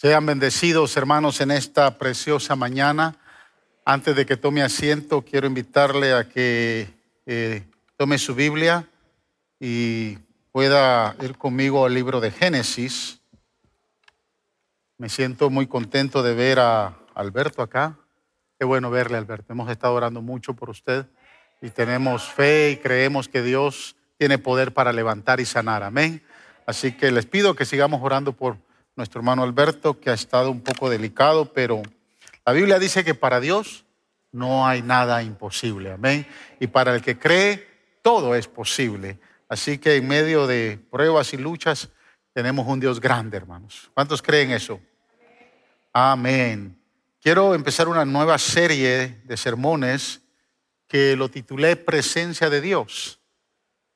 Sean bendecidos, hermanos, en esta preciosa mañana. Antes de que tome asiento, quiero invitarle a que eh, tome su Biblia y pueda ir conmigo al libro de Génesis. Me siento muy contento de ver a Alberto acá. Qué bueno verle, Alberto. Hemos estado orando mucho por usted y tenemos fe y creemos que Dios tiene poder para levantar y sanar. Amén. Así que les pido que sigamos orando por nuestro hermano Alberto, que ha estado un poco delicado, pero la Biblia dice que para Dios no hay nada imposible, amén. Y para el que cree, todo es posible. Así que en medio de pruebas y luchas, tenemos un Dios grande, hermanos. ¿Cuántos creen eso? Amén. Quiero empezar una nueva serie de sermones que lo titulé Presencia de Dios.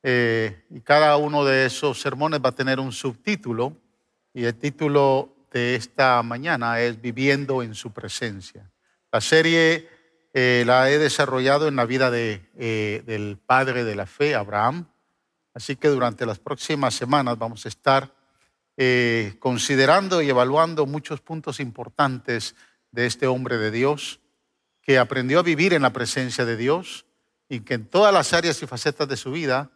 Eh, y cada uno de esos sermones va a tener un subtítulo. Y el título de esta mañana es Viviendo en su presencia. La serie eh, la he desarrollado en la vida eh, del padre de la fe, Abraham. Así que durante las próximas semanas vamos a estar eh, considerando y evaluando muchos puntos importantes de este hombre de Dios que aprendió a vivir en la presencia de Dios y que en todas las áreas y facetas de su vida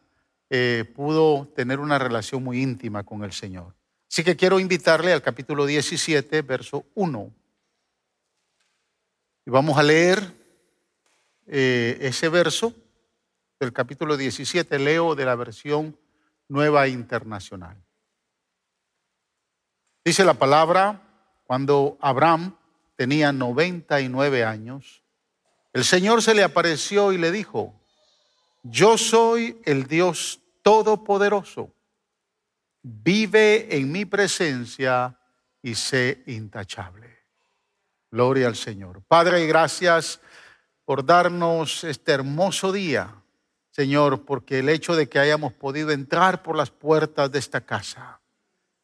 pudo tener una relación muy íntima con el Señor. Así que quiero invitarle al capítulo 17, verso 1. Y vamos a leer eh, ese verso del capítulo 17, leo de la versión nueva internacional. Dice la palabra, cuando Abraham tenía 99 años, el Señor se le apareció y le dijo, yo soy el Dios Todopoderoso vive en mi presencia y sé intachable. Gloria al Señor. Padre, gracias por darnos este hermoso día, Señor, porque el hecho de que hayamos podido entrar por las puertas de esta casa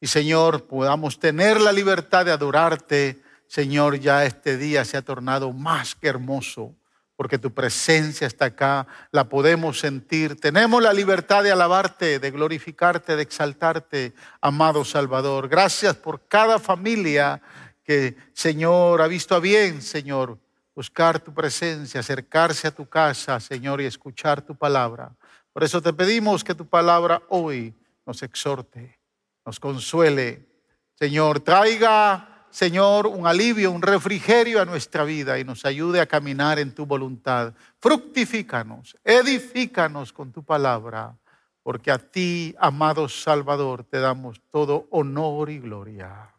y, Señor, podamos tener la libertad de adorarte, Señor, ya este día se ha tornado más que hermoso porque tu presencia está acá, la podemos sentir. Tenemos la libertad de alabarte, de glorificarte, de exaltarte, amado Salvador. Gracias por cada familia que, Señor, ha visto a bien, Señor, buscar tu presencia, acercarse a tu casa, Señor, y escuchar tu palabra. Por eso te pedimos que tu palabra hoy nos exhorte, nos consuele, Señor, traiga Señor, un alivio, un refrigerio a nuestra vida y nos ayude a caminar en tu voluntad. Fructifícanos, edifícanos con tu palabra, porque a ti, amado Salvador, te damos todo honor y gloria.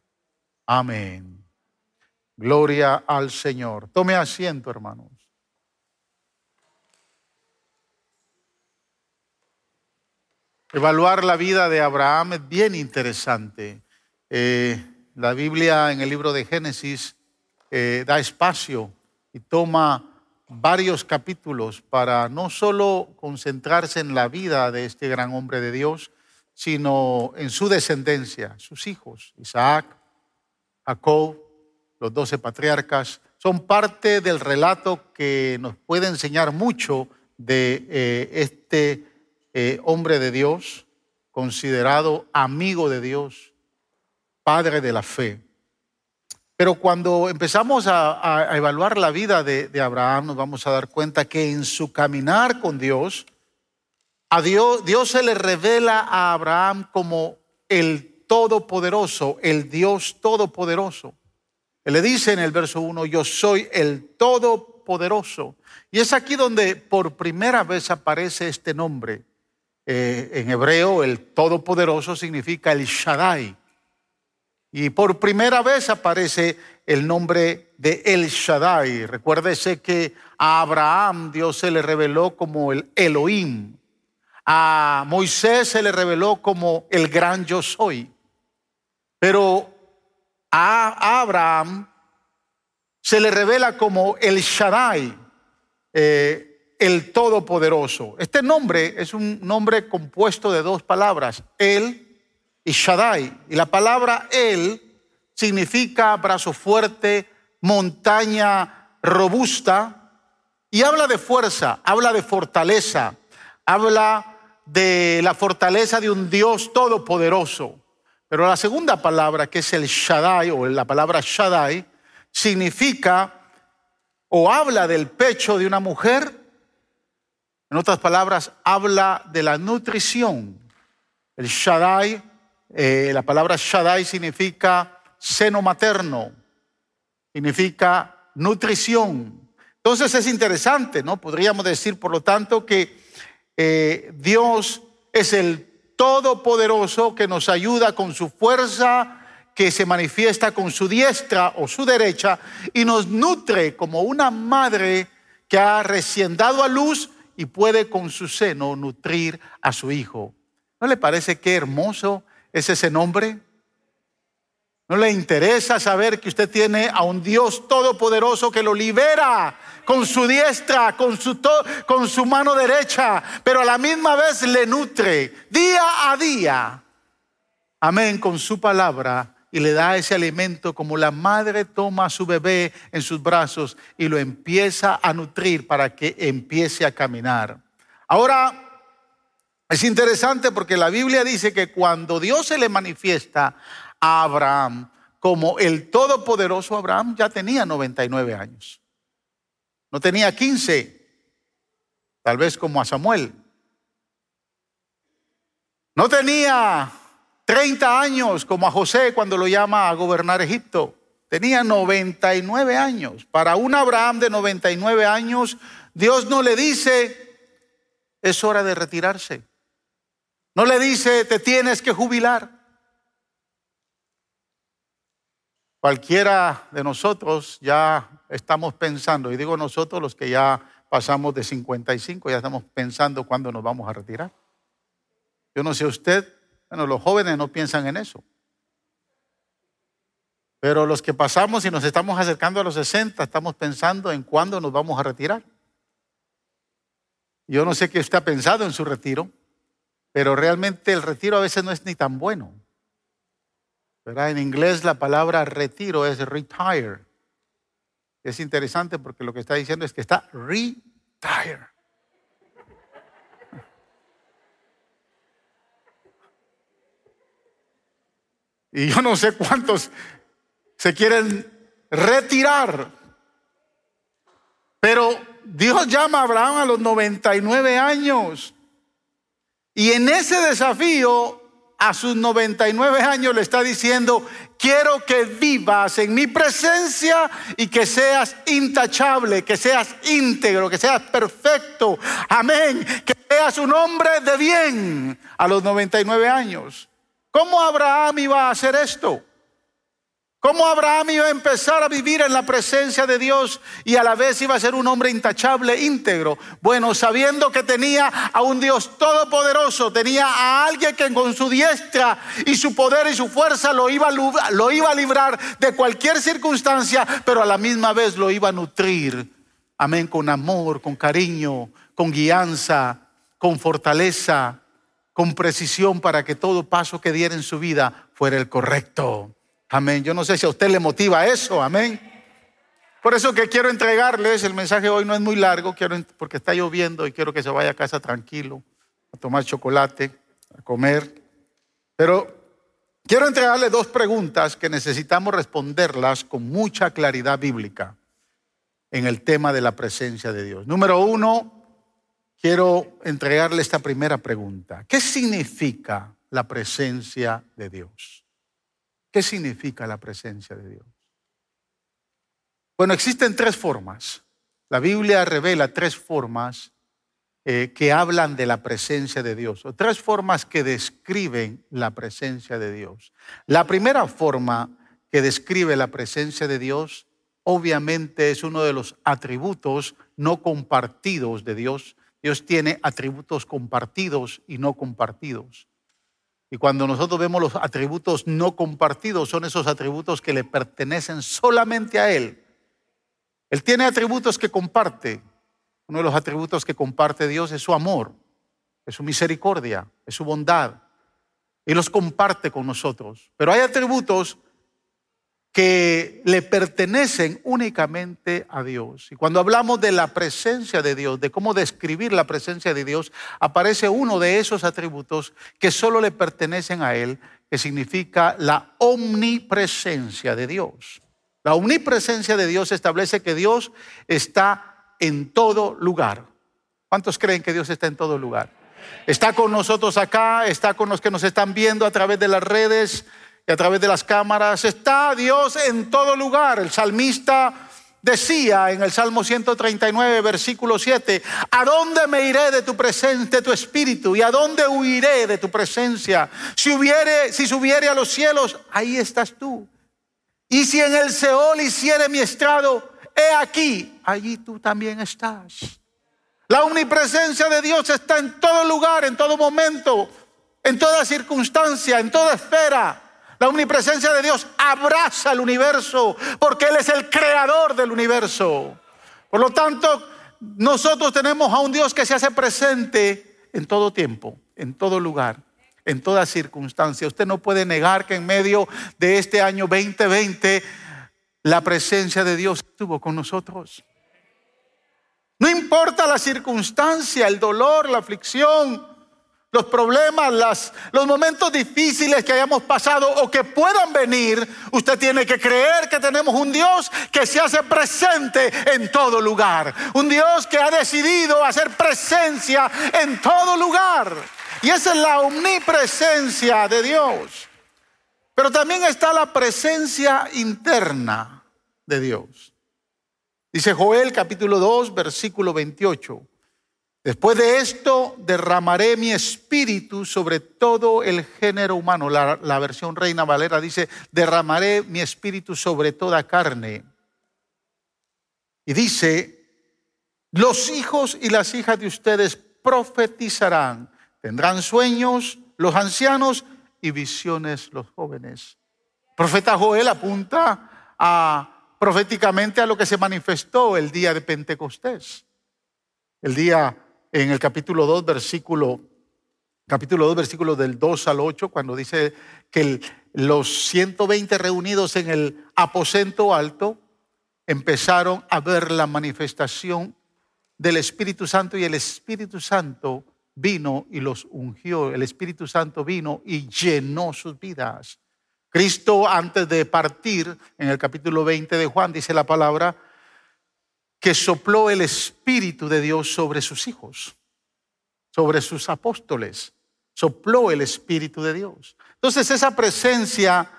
Amén. Gloria al Señor. Tome asiento, hermanos. Evaluar la vida de Abraham es bien interesante. Eh, la Biblia en el libro de Génesis eh, da espacio y toma varios capítulos para no solo concentrarse en la vida de este gran hombre de Dios, sino en su descendencia, sus hijos, Isaac, Jacob, los doce patriarcas, son parte del relato que nos puede enseñar mucho de eh, este eh, hombre de Dios, considerado amigo de Dios, padre de la fe. Pero cuando empezamos a, evaluar la vida de, Abraham, nos vamos a dar cuenta que en su caminar con Dios, a Dios, se le revela a Abraham como el Todopoderoso, el Dios Todopoderoso. Él le dice en el verso 1, yo soy el Todopoderoso. Y es aquí donde por primera vez aparece este nombre. Eh, en hebreo, el Todopoderoso significa el Shaddai. Y por primera vez aparece el nombre de El Shaddai. Recuérdese que a Abraham Dios se le reveló como el Elohim. A Moisés se le reveló como el gran yo soy. Pero a Abraham se le revela como el Shaddai, eh, el Todopoderoso. Este nombre es un nombre compuesto de dos palabras, el y Shaddai. Y la palabra él significa brazo fuerte, montaña robusta, y habla de fuerza, habla de fortaleza, habla de la fortaleza de un Dios todopoderoso. Pero la segunda palabra, que es el Shaddai, o la palabra Shaddai, significa o habla del pecho de una mujer, en otras palabras, habla de la nutrición. El Shaddai, eh, la palabra Shaddai significa seno materno, significa nutrición. Entonces es interesante, ¿no? Podríamos decir, por lo tanto, que eh, Dios es el Todopoderoso que nos ayuda con su fuerza, que se manifiesta con su diestra o su derecha y nos nutre como una madre que ha recién dado a luz y puede con su seno nutrir a su hijo. ¿No le parece qué hermoso es ese nombre? ¿No le interesa saber que usted tiene a un Dios todopoderoso que lo libera con su diestra, con su, mano derecha, pero a la misma vez le nutre día a día? Amén, con su palabra y le da ese alimento como la madre toma a su bebé en sus brazos y lo empieza a nutrir para que empiece a caminar. Ahora, es interesante porque la Biblia dice que cuando Dios se le manifiesta a Abraham como el todopoderoso Abraham ya tenía 99 años. No tenía 15, tal vez como a Samuel. No tenía 30 años como a José cuando lo llama a gobernar Egipto. Tenía 99 años. Para un Abraham de 99 años, Dios no le dice, es hora de retirarse. No le dice, te tienes que jubilar. Cualquiera de nosotros ya estamos pensando, y digo nosotros los que ya pasamos de 55, ya estamos pensando cuándo nos vamos a retirar. Yo no sé usted, bueno, los jóvenes no piensan en eso. Pero los que pasamos y nos estamos acercando a los 60, estamos pensando en cuándo nos vamos a retirar. Yo no sé qué usted ha pensado en su retiro, pero realmente el retiro a veces no es ni tan bueno. En inglés la palabra retiro es retire. Es interesante porque lo que está diciendo es que está retire. Y yo no sé cuántos se quieren retirar. Pero Dios llama a Abraham a los 99 años. Y en ese desafío a sus 99 años le está diciendo, quiero que vivas en mi presencia y que seas intachable, que seas íntegro, que seas perfecto. Amén. Que seas un hombre de bien a los 99 años. ¿Cómo Abraham iba a hacer esto? ¿Cómo Abraham iba a empezar a vivir en la presencia de Dios y a la vez iba a ser un hombre intachable, íntegro? Bueno, sabiendo que tenía a un Dios todopoderoso, tenía a alguien que con su diestra y su poder y su fuerza lo iba, lo iba a librar de cualquier circunstancia, pero a la misma vez lo iba a nutrir. Amén, con amor, con cariño, con guianza, con fortaleza, con precisión para que todo paso que diera en su vida fuera el correcto. Amén. Yo no sé si a usted le motiva eso. Amén. Por eso que quiero entregarles, el mensaje hoy no es muy largo, quiero, porque está lloviendo y quiero que se vaya a casa tranquilo, a tomar chocolate, a comer. Pero quiero entregarle dos preguntas que necesitamos responderlas con mucha claridad bíblica en el tema de la presencia de Dios. Número uno, quiero entregarle esta primera pregunta. ¿Qué significa la presencia de Dios? ¿Qué significa la presencia de Dios? Bueno, existen tres formas. La Biblia revela tres formas eh, que hablan de la presencia de Dios, o tres formas que describen la presencia de Dios. La primera forma que describe la presencia de Dios, obviamente es uno de los atributos no compartidos de Dios. Dios tiene atributos compartidos y no compartidos. Y cuando nosotros vemos los atributos no compartidos, son esos atributos que le pertenecen solamente a Él. Él tiene atributos que comparte. Uno de los atributos que comparte Dios es su amor, es su misericordia, es su bondad. Y los comparte con nosotros. Pero hay atributos que le pertenecen únicamente a Dios. Y cuando hablamos de la presencia de Dios, de cómo describir la presencia de Dios, aparece uno de esos atributos que solo le pertenecen a Él, que significa la omnipresencia de Dios. La omnipresencia de Dios establece que Dios está en todo lugar. ¿Cuántos creen que Dios está en todo lugar? Está con nosotros acá, está con los que nos están viendo a través de las redes, y a través de las cámaras. Está Dios en todo lugar. El salmista decía en el Salmo 139, versículo 7, ¿a dónde me iré de tu presencia, de tu espíritu? ¿Y a dónde huiré de tu presencia? Si hubiere, si subiere a los cielos, ahí estás tú. Y si en el Seol hiciere mi estrado, he aquí, allí tú también estás. La omnipresencia de Dios está en todo lugar, en todo momento, en toda circunstancia, en toda esfera. La omnipresencia de Dios abraza el universo porque Él es el creador del universo. Por lo tanto, nosotros tenemos a un Dios que se hace presente en todo tiempo, en todo lugar, en toda circunstancia. Usted no puede negar que en medio de este año 2020 la presencia de Dios estuvo con nosotros. No importa la circunstancia, el dolor, la aflicción, los problemas, los momentos difíciles que hayamos pasado o que puedan venir, usted tiene que creer que tenemos un Dios que se hace presente en todo lugar. Un Dios que ha decidido hacer presencia en todo lugar. Y esa es la omnipresencia de Dios. Pero también está la presencia interna de Dios. Dice Joel capítulo 2, versículo 28. Después de esto derramaré mi espíritu sobre todo el género humano. La, versión Reina Valera dice, derramaré mi espíritu sobre toda carne. Y dice, los hijos y las hijas de ustedes profetizarán, tendrán sueños los ancianos y visiones los jóvenes. profeta Joel apunta a, proféticamente a lo que se manifestó el día de Pentecostés. El día en el capítulo 2, versículo, capítulo 2, versículo del 2 al 8, cuando dice que los 120 reunidos en el aposento alto empezaron a ver la manifestación del Espíritu Santo y el Espíritu Santo vino y los ungió. El Espíritu Santo vino y llenó sus vidas. Cristo antes de partir, en el capítulo 20 de Juan, dice la palabra, que sopló el Espíritu de Dios sobre sus hijos, sobre sus apóstoles. Sopló el Espíritu de Dios. Entonces esa presencia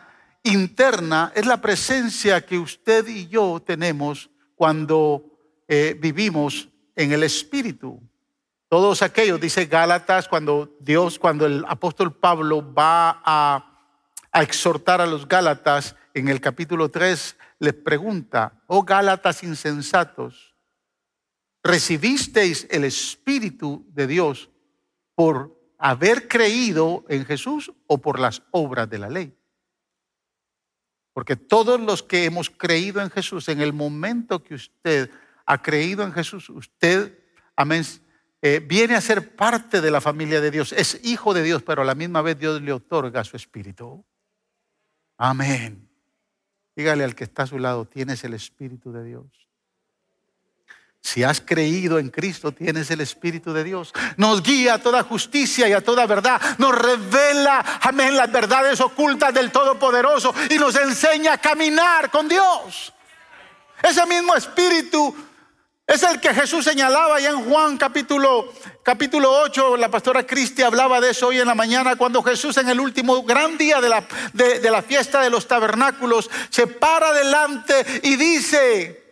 interna es la presencia que usted y yo tenemos cuando eh, vivimos en el Espíritu. Todos aquellos, dice Gálatas, cuando Dios, cuando el apóstol Pablo va a, a exhortar a los Gálatas en el capítulo 3, les pregunta, oh Gálatas insensatos, ¿recibisteis el Espíritu de Dios por haber creído en Jesús o por las obras de la ley? Porque todos los que hemos creído en Jesús, en el momento que usted ha creído en Jesús, usted, amén, eh, viene a ser parte de la familia de Dios, es hijo de Dios, pero a la misma vez Dios le otorga su espíritu. Amén. Dígale al que está a su lado, tienes el Espíritu de Dios. Si has creído en Cristo, tienes el Espíritu de Dios. Nos guía a toda justicia y a toda verdad. Nos revela, amén, las verdades ocultas del Todopoderoso y nos enseña a caminar con Dios. Ese mismo Espíritu es el que Jesús señalaba ya en Juan capítulo, capítulo 8. La pastora Cristi hablaba de eso hoy en la mañana, cuando Jesús en el último gran día de la, de la fiesta de los tabernáculos se para delante y dice,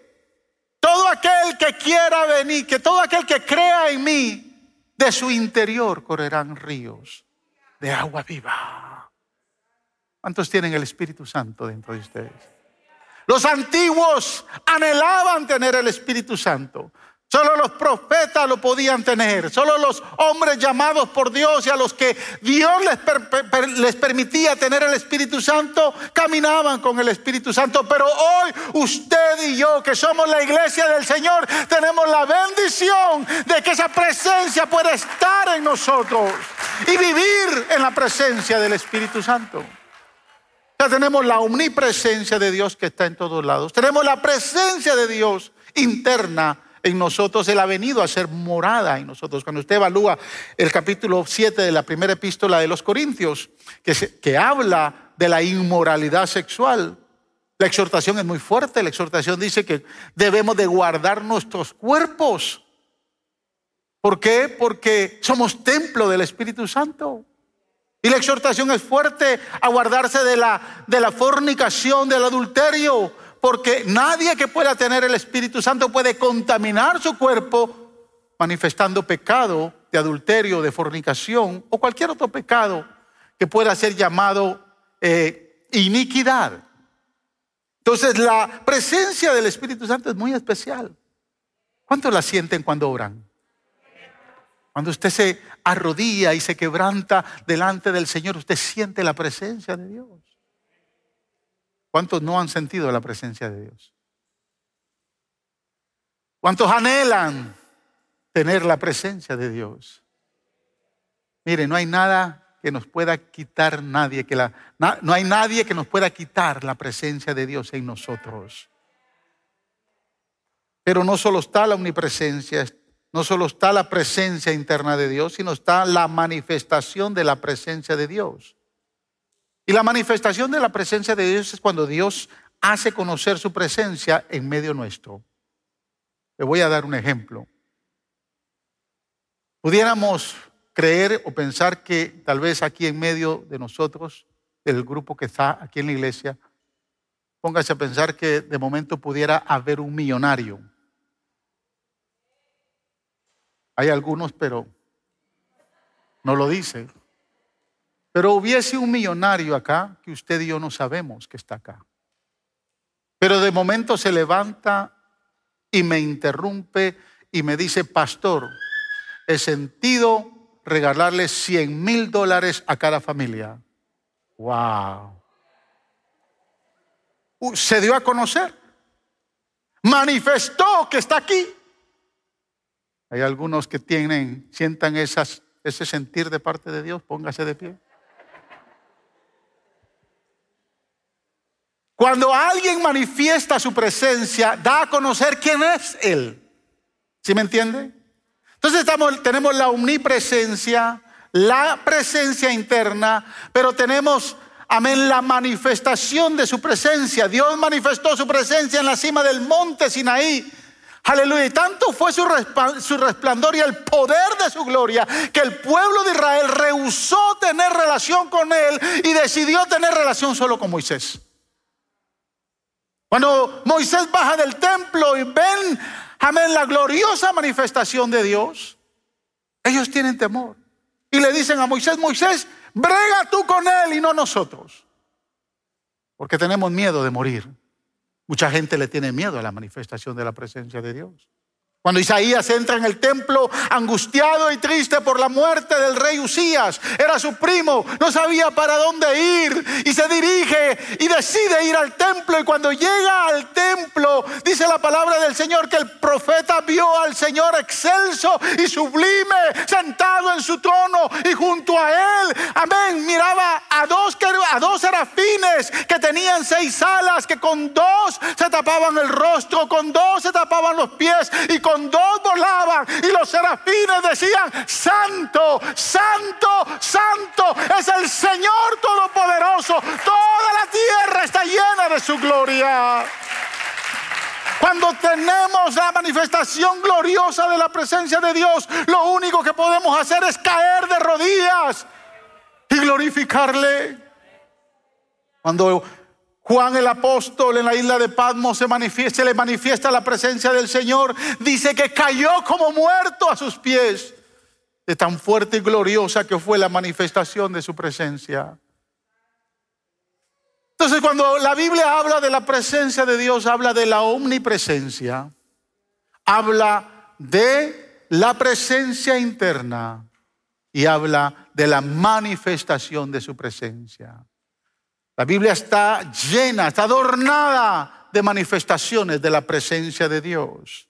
todo aquel que quiera venir, que todo aquel que crea en mí, de su interior correrán ríos de agua viva. ¿Cuántos tienen el Espíritu Santo dentro de ustedes? Los antiguos anhelaban tener el Espíritu Santo. Solo los profetas lo podían tener. Solo los hombres llamados por Dios y a los que Dios les, les, permitía tener el Espíritu Santo, caminaban con el Espíritu Santo. Pero hoy usted y yo, que somos la iglesia del Señor, tenemos la bendición de que esa presencia pueda estar en nosotros y vivir en la presencia del Espíritu Santo. Tenemos la omnipresencia de Dios que está en todos lados. Tenemos la presencia de Dios interna en nosotros. Él ha venido a ser morada en nosotros. Cuando usted evalúa el capítulo 7 de la primera epístola de los Corintios, que, que habla de la inmoralidad sexual, la exhortación es muy fuerte. La exhortación dice que debemos de guardar nuestros cuerpos. ¿Por qué? Porque somos templo del Espíritu Santo. Y la exhortación es fuerte a guardarse de la, de la fornicación, del adulterio, porque nadie que pueda tener el Espíritu Santo puede contaminar su cuerpo manifestando pecado de adulterio, de fornicación o cualquier otro pecado que pueda ser llamado eh, iniquidad. Entonces la presencia del Espíritu Santo es muy especial. ¿Cuántos la sienten cuando oran? Cuando usted se arrodilla y se quebranta delante del Señor, usted siente la presencia de Dios. ¿Cuántos no han sentido la presencia de Dios? ¿Cuántos anhelan tener la presencia de Dios? Mire, no hay nada que nos pueda quitar nadie, que la, no hay nadie que nos pueda quitar la presencia de Dios en nosotros. Pero no solo está la omnipresencia, no solo está la presencia interna de Dios, sino está la manifestación de la presencia de Dios. Y la manifestación de la presencia de Dios es cuando Dios hace conocer su presencia en medio nuestro. Le voy a dar un ejemplo. Pudiéramos creer o pensar que tal vez aquí en medio de nosotros, del grupo que está aquí en la iglesia, póngase a pensar que de momento pudiera haber un millonario hay algunos, pero no lo dice. Pero hubiese un millonario acá que usted y yo no sabemos que está acá. Pero de momento se levanta y me interrumpe y me dice, pastor, he sentido regalarle 100 mil dólares a cada familia. Wow. Se dio a conocer. Manifestó que está aquí. Hay algunos que tienen, sientan ese sentir de parte de Dios, póngase de pie. Cuando alguien manifiesta su presencia, da a conocer quién es Él. ¿Sí me entiende? Entonces tenemos la omnipresencia, la presencia interna, pero tenemos, amén, la manifestación de su presencia. Dios manifestó su presencia en la cima del monte Sinaí Aleluya. Y tanto fue su, resplandor y el poder de su gloria que el pueblo de Israel rehusó tener relación con él y decidió tener relación solo con Moisés. Cuando Moisés baja del templo y ven, amén, la gloriosa manifestación de Dios, ellos tienen temor. Y le dicen a Moisés, Moisés, brega tú con él y no nosotros. Porque tenemos miedo de morir. Mucha gente le tiene miedo a la manifestación de la presencia de Dios. Cuando Isaías entra en el templo angustiado y triste por la muerte del rey Usías, era su primo, no sabía para dónde ir y se dirige y decide ir al templo y cuando llega al templo dice la palabra del Señor que el profeta vio al Señor excelso y sublime sentado en su trono y junto a él, amén, miraba a dos, a dos serafines que tenían seis alas que con dos se tapaban el rostro, con dos se tapaban los pies y con con dos volaban y los serafines decían, santo, santo, santo es el Señor Todopoderoso. Toda la tierra está llena de su gloria. Cuando tenemos la manifestación gloriosa de la presencia de Dios, lo único que podemos hacer es caer de rodillas y glorificarle. Cuando Juan el apóstol en la isla de Patmos se manifiesta, le manifiesta la presencia del Señor. Dice que cayó como muerto a sus pies. De tan fuerte y gloriosa que fue la manifestación de su presencia. Entonces cuando la Biblia habla de la presencia de Dios, habla de la omnipresencia. Habla de la presencia interna y habla de la manifestación de su presencia. La Biblia está llena, está adornada de manifestaciones de la presencia de Dios.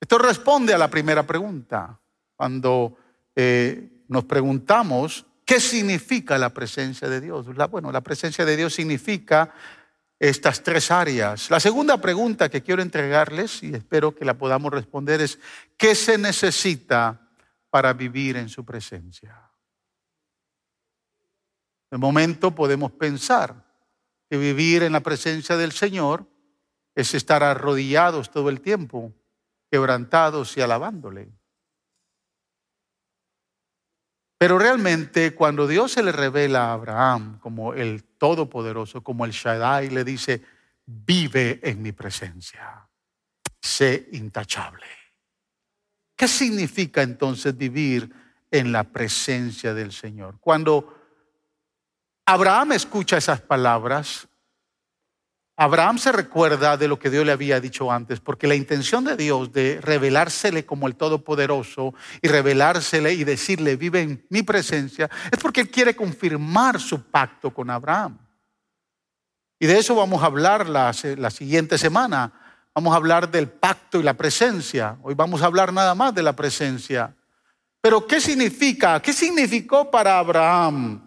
Esto responde a la primera pregunta. Cuando eh, nos preguntamos ¿Qué significa la presencia de Dios? bueno, la presencia de Dios significa estas tres áreas. La segunda pregunta que quiero entregarles, y espero que la podamos responder, es, ¿qué se necesita para vivir en su presencia? De momento podemos pensar que vivir en la presencia del Señor es estar arrodillados todo el tiempo, quebrantados y alabándole. Pero realmente cuando Dios se le revela a Abraham como el Todopoderoso, como el Shaddai, le dice, vive en mi presencia, sé intachable. ¿Qué significa entonces vivir en la presencia del Señor? Cuando Abraham escucha esas palabras, Abraham se recuerda de lo que Dios le había dicho antes, porque la intención de Dios de revelársele como el Todopoderoso y revelársele y decirle, vive en mi presencia, es porque Él quiere confirmar su pacto con Abraham. Y de eso vamos a hablar la, la siguiente semana. Vamos a hablar del pacto y la presencia. Hoy vamos a hablar nada más de la presencia. Pero ¿qué significa? ¿Qué significó para Abraham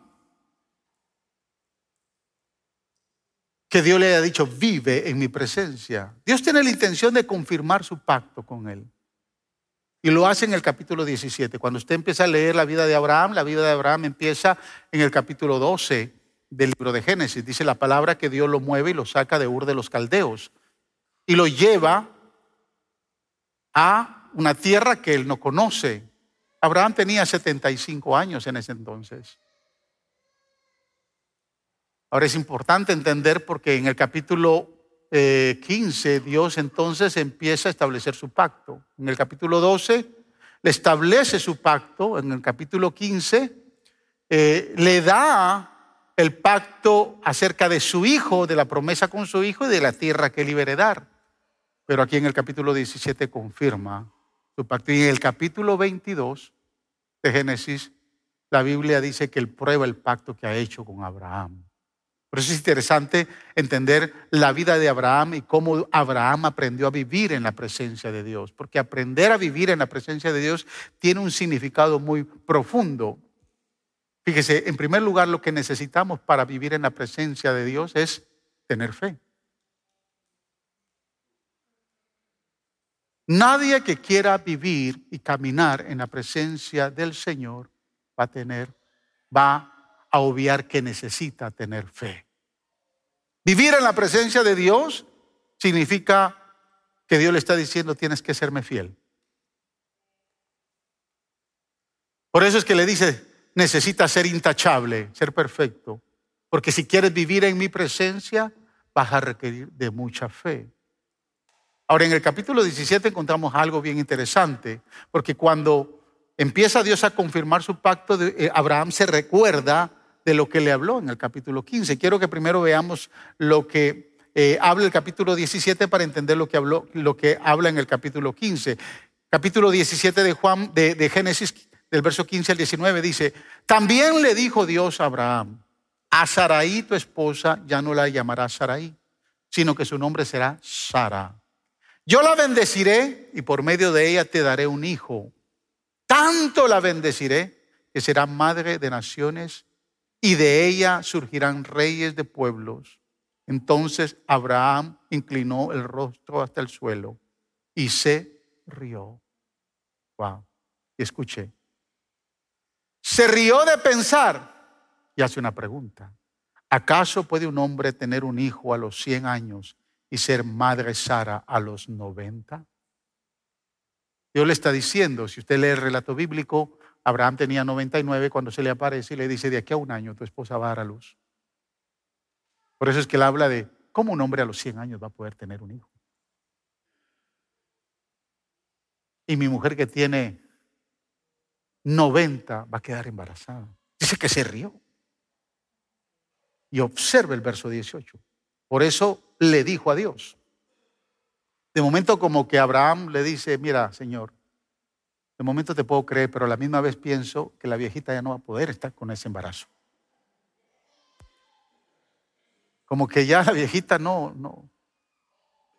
que Dios le haya dicho, vive en mi presencia. Dios tiene la intención de confirmar su pacto con él. Y lo hace en el capítulo 17. Cuando usted empieza a leer la vida de Abraham, la vida de Abraham empieza en el capítulo 12 del libro de Génesis. Dice la palabra que Dios lo mueve y lo saca de Ur de los Caldeos. Y lo lleva a una tierra que él no conoce. Abraham tenía 75 años en ese entonces. Ahora es importante entender porque en el capítulo 15 eh, Dios entonces empieza a establecer su pacto. En el capítulo 12 le establece su pacto, en el capítulo 15 eh, le da el pacto acerca de su hijo, de la promesa con su hijo y de la tierra que él iba a heredar. Pero aquí en el capítulo 17 confirma su pacto. Y en el capítulo 22 de Génesis, la Biblia dice que él prueba el pacto que ha hecho con Abraham. Por eso es interesante entender la vida de Abraham y cómo Abraham aprendió a vivir en la presencia de Dios. Porque aprender a vivir en la presencia de Dios tiene un significado muy profundo. Fíjese, en primer lugar, lo que necesitamos para vivir en la presencia de Dios es tener fe. Nadie que quiera vivir y caminar en la presencia del Señor va a tener, va a obviar que necesita tener fe. Vivir en la presencia de Dios significa que Dios le está diciendo tienes que serme fiel. Por eso es que le dice, necesita ser intachable, ser perfecto. Porque si quieres vivir en mi presencia, vas a requerir de mucha fe. Ahora, en el capítulo 17 encontramos algo bien interesante, porque cuando empieza Dios a confirmar su pacto, eh, Abraham se recuerda de lo que le habló en el capítulo 15. Quiero que primero veamos lo que eh, habla el capítulo 17 para entender lo que, habló, lo que habla en el capítulo 15. Capítulo 17 de, Juan, de, de Génesis, del verso 15 al 19, dice, también le dijo Dios a Abraham, a Saraí tu esposa ya no la llamarás Saraí, sino que su nombre será Sara. Yo la bendeciré y por medio de ella te daré un hijo. Tanto la bendeciré que será madre de naciones y de ella surgirán reyes de pueblos. Entonces Abraham inclinó el rostro hasta el suelo y se rió. Wow. Escuché. Se rió de pensar y hace una pregunta. ¿Acaso puede un hombre tener un hijo a los 100 años y ser madre Sara a los 90? Dios le está diciendo, si usted lee el relato bíblico, Abraham tenía 99 cuando se le aparece y le dice, de aquí a un año tu esposa va a dar a luz. Por eso es que él habla de cómo un hombre a los 100 años va a poder tener un hijo. Y mi mujer que tiene 90 va a quedar embarazada. Dice que se rió. Y observe el verso 18. Por eso le dijo a Dios. De momento como que Abraham le dice, mira, Señor, de momento te puedo creer, pero a la misma vez pienso que la viejita ya no va a poder estar con ese embarazo. Como que ya la viejita no, no,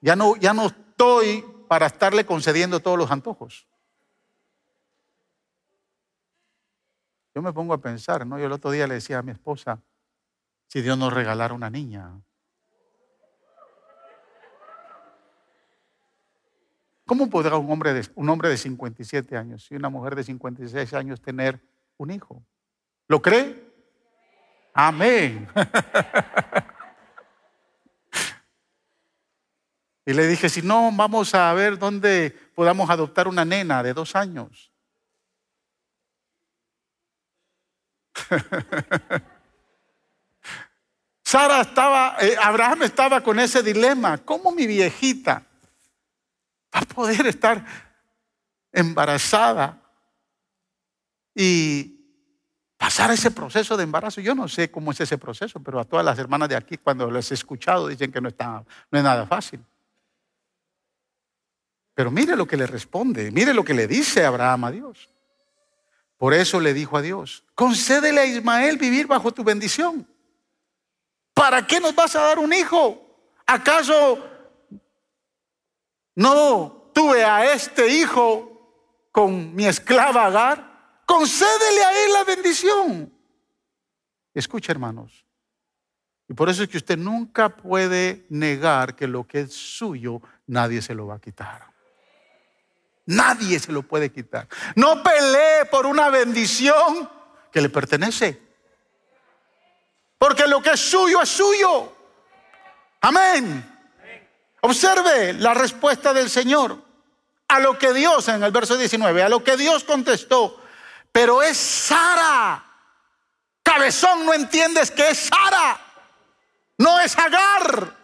ya no, ya no estoy para estarle concediendo todos los antojos. Yo me pongo a pensar, ¿no? Yo el otro día le decía a mi esposa, si Dios nos regalara una niña. ¿Cómo podrá un hombre, de, un hombre de 57 años y una mujer de 56 años tener un hijo? ¿Lo cree? Amén. y le dije, si no, vamos a ver dónde podamos adoptar una nena de dos años. Sara estaba, eh, Abraham estaba con ese dilema. ¿Cómo mi viejita va a poder estar embarazada y pasar ese proceso de embarazo? Yo no sé cómo es ese proceso, pero a todas las hermanas de aquí, cuando les he escuchado, dicen que no, no es nada fácil. Pero mire lo que le responde, mire lo que le dice Abraham a Dios. Por eso le dijo a Dios, concédele a Ismael vivir bajo tu bendición. ¿Para qué nos vas a dar un hijo? ¿Acaso no tuve a este hijo con mi esclava Agar? Concédele a él la bendición. Escucha, hermanos. Y por eso es que usted nunca puede negar que lo que es suyo, nadie se lo va a quitar. Nadie se lo puede quitar. No pelee por una bendición que le pertenece. Porque lo que es suyo es suyo. Amén. Observe la respuesta del Señor a lo que Dios, en el verso 19, a lo que Dios contestó. Pero es Sara. Cabezón, no entiendes que es Sara. No es Agar.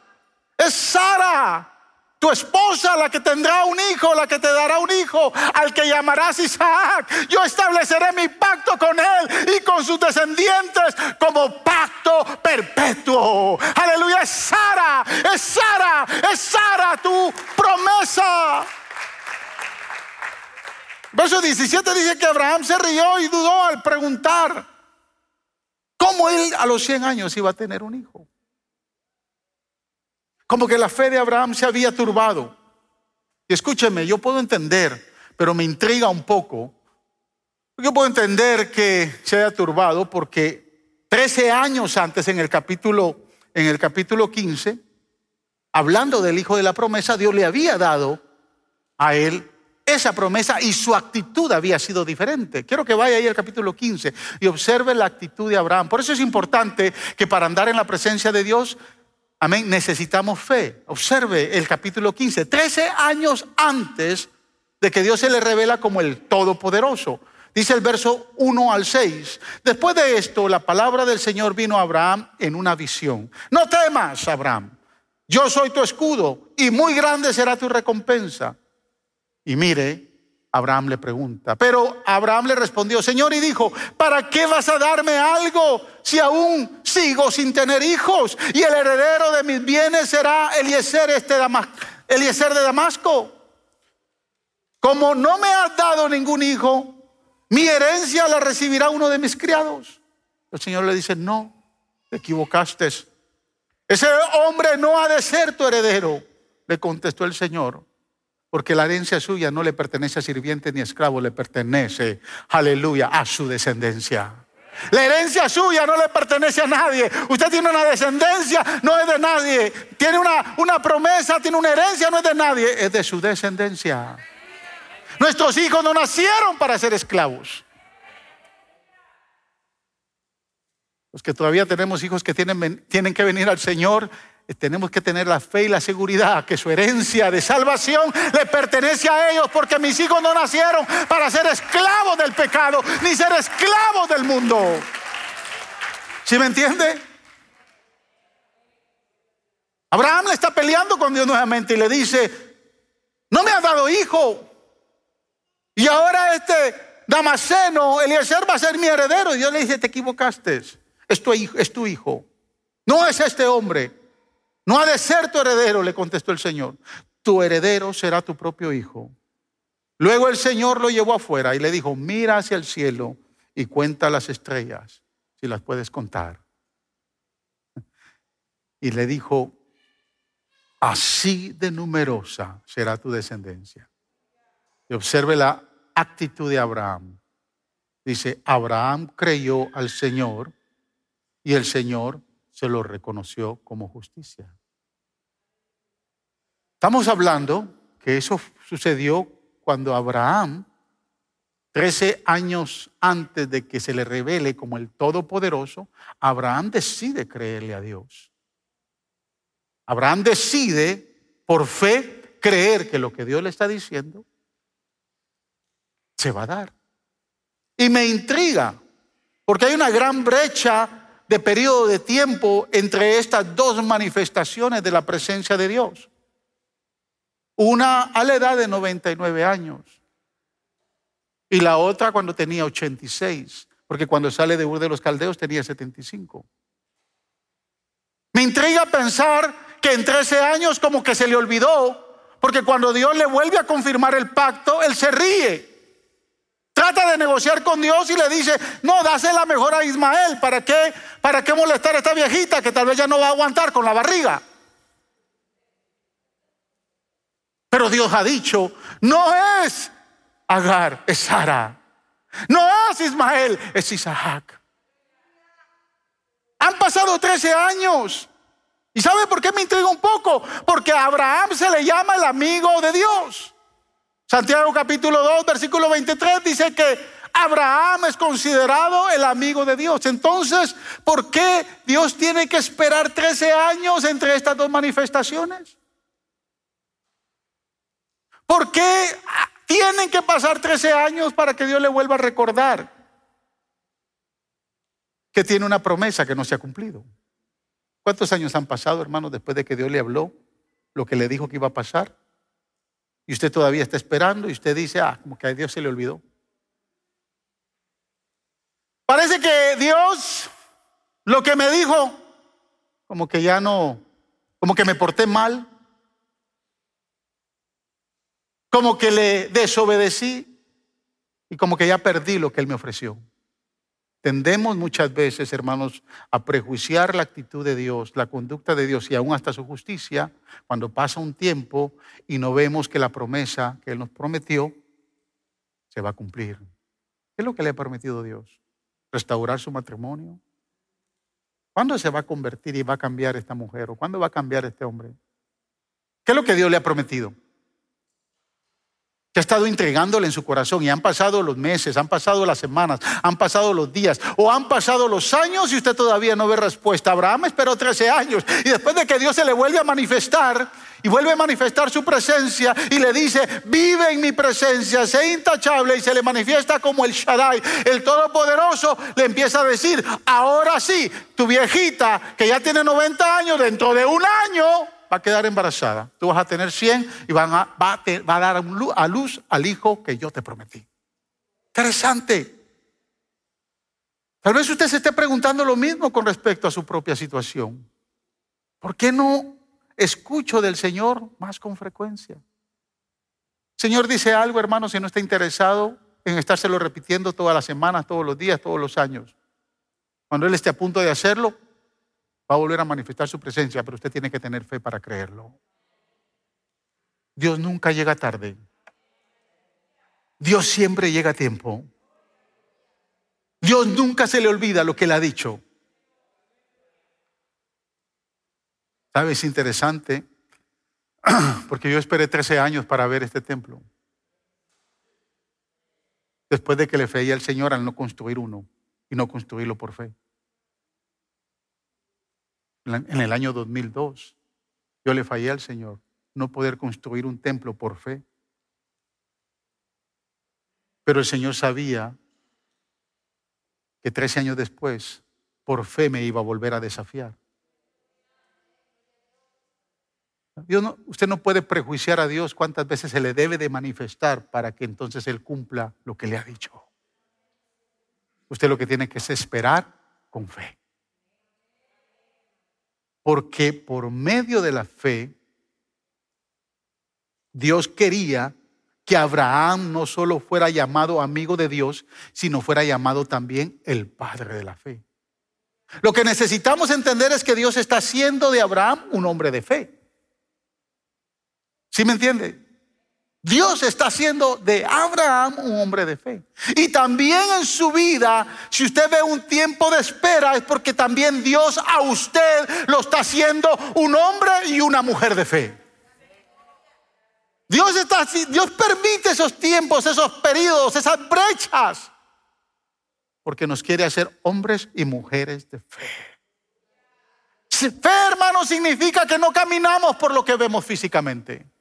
Es Sara tu esposa, la que tendrá un hijo, la que te dará un hijo, al que llamarás Isaac. Yo estableceré mi pacto con él y con sus descendientes como pacto perpetuo. Aleluya, es Sara, es Sara, es Sara tu promesa. Verso 17 dice que Abraham se rió y dudó al preguntar cómo él a los 100 años iba a tener un hijo. Como que la fe de Abraham se había turbado. Y escúcheme, yo puedo entender, pero me intriga un poco. Yo puedo entender que se haya turbado porque 13 años antes en el capítulo en el capítulo 15, hablando del hijo de la promesa, Dios le había dado a él esa promesa y su actitud había sido diferente. Quiero que vaya ahí al capítulo 15 y observe la actitud de Abraham. Por eso es importante que para andar en la presencia de Dios Amén. Necesitamos fe. Observe el capítulo 15. Trece años antes de que Dios se le revela como el Todopoderoso. Dice el verso 1 al 6. Después de esto, la palabra del Señor vino a Abraham en una visión. No temas, Abraham. Yo soy tu escudo y muy grande será tu recompensa. Y mire, Abraham le pregunta. Pero Abraham le respondió, Señor, y dijo, ¿para qué vas a darme algo si aún sigo sin tener hijos? Y el heredero de mis bienes será Eliezer, este Eliezer de Damasco. Como no me has dado ningún hijo, mi herencia la recibirá uno de mis criados. El Señor le dice, no, te equivocaste. Ese hombre no ha de ser tu heredero, le contestó el Señor porque la herencia suya no le pertenece a sirviente ni esclavo, le pertenece, aleluya, a su descendencia. La herencia suya no le pertenece a nadie. Usted tiene una descendencia, no es de nadie. Tiene una, una promesa, tiene una herencia, no es de nadie, es de su descendencia. Nuestros hijos no nacieron para ser esclavos. Los que todavía tenemos hijos que tienen, tienen que venir al Señor, tenemos que tener la fe y la seguridad que su herencia de salvación le pertenece a ellos, porque mis hijos no nacieron para ser esclavos del pecado, ni ser esclavos del mundo. ¿Sí me entiende? Abraham le está peleando con Dios nuevamente y le dice, no me has dado hijo. Y ahora este Damasceno, Eliezer va a ser mi heredero. Y Dios le dice, te equivocaste. Es tu hijo. No es este hombre. No ha de ser tu heredero, le contestó el Señor. Tu heredero será tu propio hijo. Luego el Señor lo llevó afuera y le dijo, mira hacia el cielo y cuenta las estrellas, si las puedes contar. Y le dijo, así de numerosa será tu descendencia. Y observe la actitud de Abraham. Dice, Abraham creyó al Señor y el Señor se lo reconoció como justicia. Estamos hablando que eso sucedió cuando Abraham, 13 años antes de que se le revele como el Todopoderoso, Abraham decide creerle a Dios. Abraham decide por fe creer que lo que Dios le está diciendo se va a dar. Y me intriga, porque hay una gran brecha de periodo de tiempo entre estas dos manifestaciones de la presencia de Dios. Una a la edad de 99 años y la otra cuando tenía 86, porque cuando sale de Ur de los Caldeos tenía 75. Me intriga pensar que en 13 años como que se le olvidó, porque cuando Dios le vuelve a confirmar el pacto, él se ríe. Trata de negociar con Dios y le dice, no, dásela mejor a Ismael. ¿Para qué, ¿Para qué molestar a esta viejita que tal vez ya no va a aguantar con la barriga? Pero Dios ha dicho, no es Agar, es Sara. No es Ismael, es Isaac. Han pasado 13 años. ¿Y sabe por qué me intriga un poco? Porque a Abraham se le llama el amigo de Dios. Santiago capítulo 2, versículo 23 dice que Abraham es considerado el amigo de Dios. Entonces, ¿por qué Dios tiene que esperar 13 años entre estas dos manifestaciones? ¿Por qué tienen que pasar 13 años para que Dios le vuelva a recordar que tiene una promesa que no se ha cumplido? ¿Cuántos años han pasado, hermanos, después de que Dios le habló lo que le dijo que iba a pasar? Y usted todavía está esperando y usted dice, ah, como que a Dios se le olvidó. Parece que Dios lo que me dijo, como que ya no, como que me porté mal, como que le desobedecí y como que ya perdí lo que Él me ofreció. Tendemos muchas veces, hermanos, a prejuiciar la actitud de Dios, la conducta de Dios y aún hasta su justicia cuando pasa un tiempo y no vemos que la promesa que Él nos prometió se va a cumplir. ¿Qué es lo que le ha prometido Dios? ¿Restaurar su matrimonio? ¿Cuándo se va a convertir y va a cambiar esta mujer? ¿O cuándo va a cambiar este hombre? ¿Qué es lo que Dios le ha prometido? Que ha estado entregándole en su corazón y han pasado los meses, han pasado las semanas, han pasado los días o han pasado los años y usted todavía no ve respuesta. Abraham esperó 13 años y después de que Dios se le vuelve a manifestar y vuelve a manifestar su presencia y le dice, vive en mi presencia, sé intachable y se le manifiesta como el Shaddai, el Todopoderoso, le empieza a decir, ahora sí, tu viejita que ya tiene 90 años, dentro de un año va a quedar embarazada. Tú vas a tener 100 y van a, va, a, dar a luz al hijo que yo te prometí. Interesante. Tal vez usted se esté preguntando lo mismo con respecto a su propia situación. ¿Por qué no escucho del Señor más con frecuencia? Señor dice algo, hermano, si no está interesado en estárselo repitiendo todas las semanas, todos los días, todos los años. Cuando Él esté a punto de hacerlo, va a volver a manifestar su presencia, pero usted tiene que tener fe para creerlo. Dios nunca llega tarde. Dios siempre llega a tiempo. Dios nunca se le olvida lo que él ha dicho. ¿Sabes? Es interesante porque yo esperé 13 años para ver este templo. Después de que le feía al Señor al no construir uno y no construirlo por fe en el año 2002. Yo le fallé al Señor no poder construir un templo por fe. Pero el Señor sabía que 13 años después, por fe me iba a volver a desafiar. usted no puede prejuiciar a Dios cuántas veces se le debe de manifestar para que entonces Él cumpla lo que le ha dicho. Usted lo que tiene que es esperar con fe. Porque por medio de la fe, Dios quería que Abraham no solo fuera llamado amigo de Dios, sino fuera llamado también el padre de la fe. Lo que necesitamos entender es que Dios está haciendo de Abraham un hombre de fe. ¿Sí me entiende? Dios está haciendo de Abraham un hombre de fe. Y también en su vida, si usted ve un tiempo de espera, es porque también Dios a usted lo está haciendo un hombre y una mujer de fe. Dios, está, Dios permite esos tiempos, esos periodos, esas brechas, porque nos quiere hacer hombres y mujeres de fe. Fe, hermano, significa que no caminamos por lo que vemos físicamente.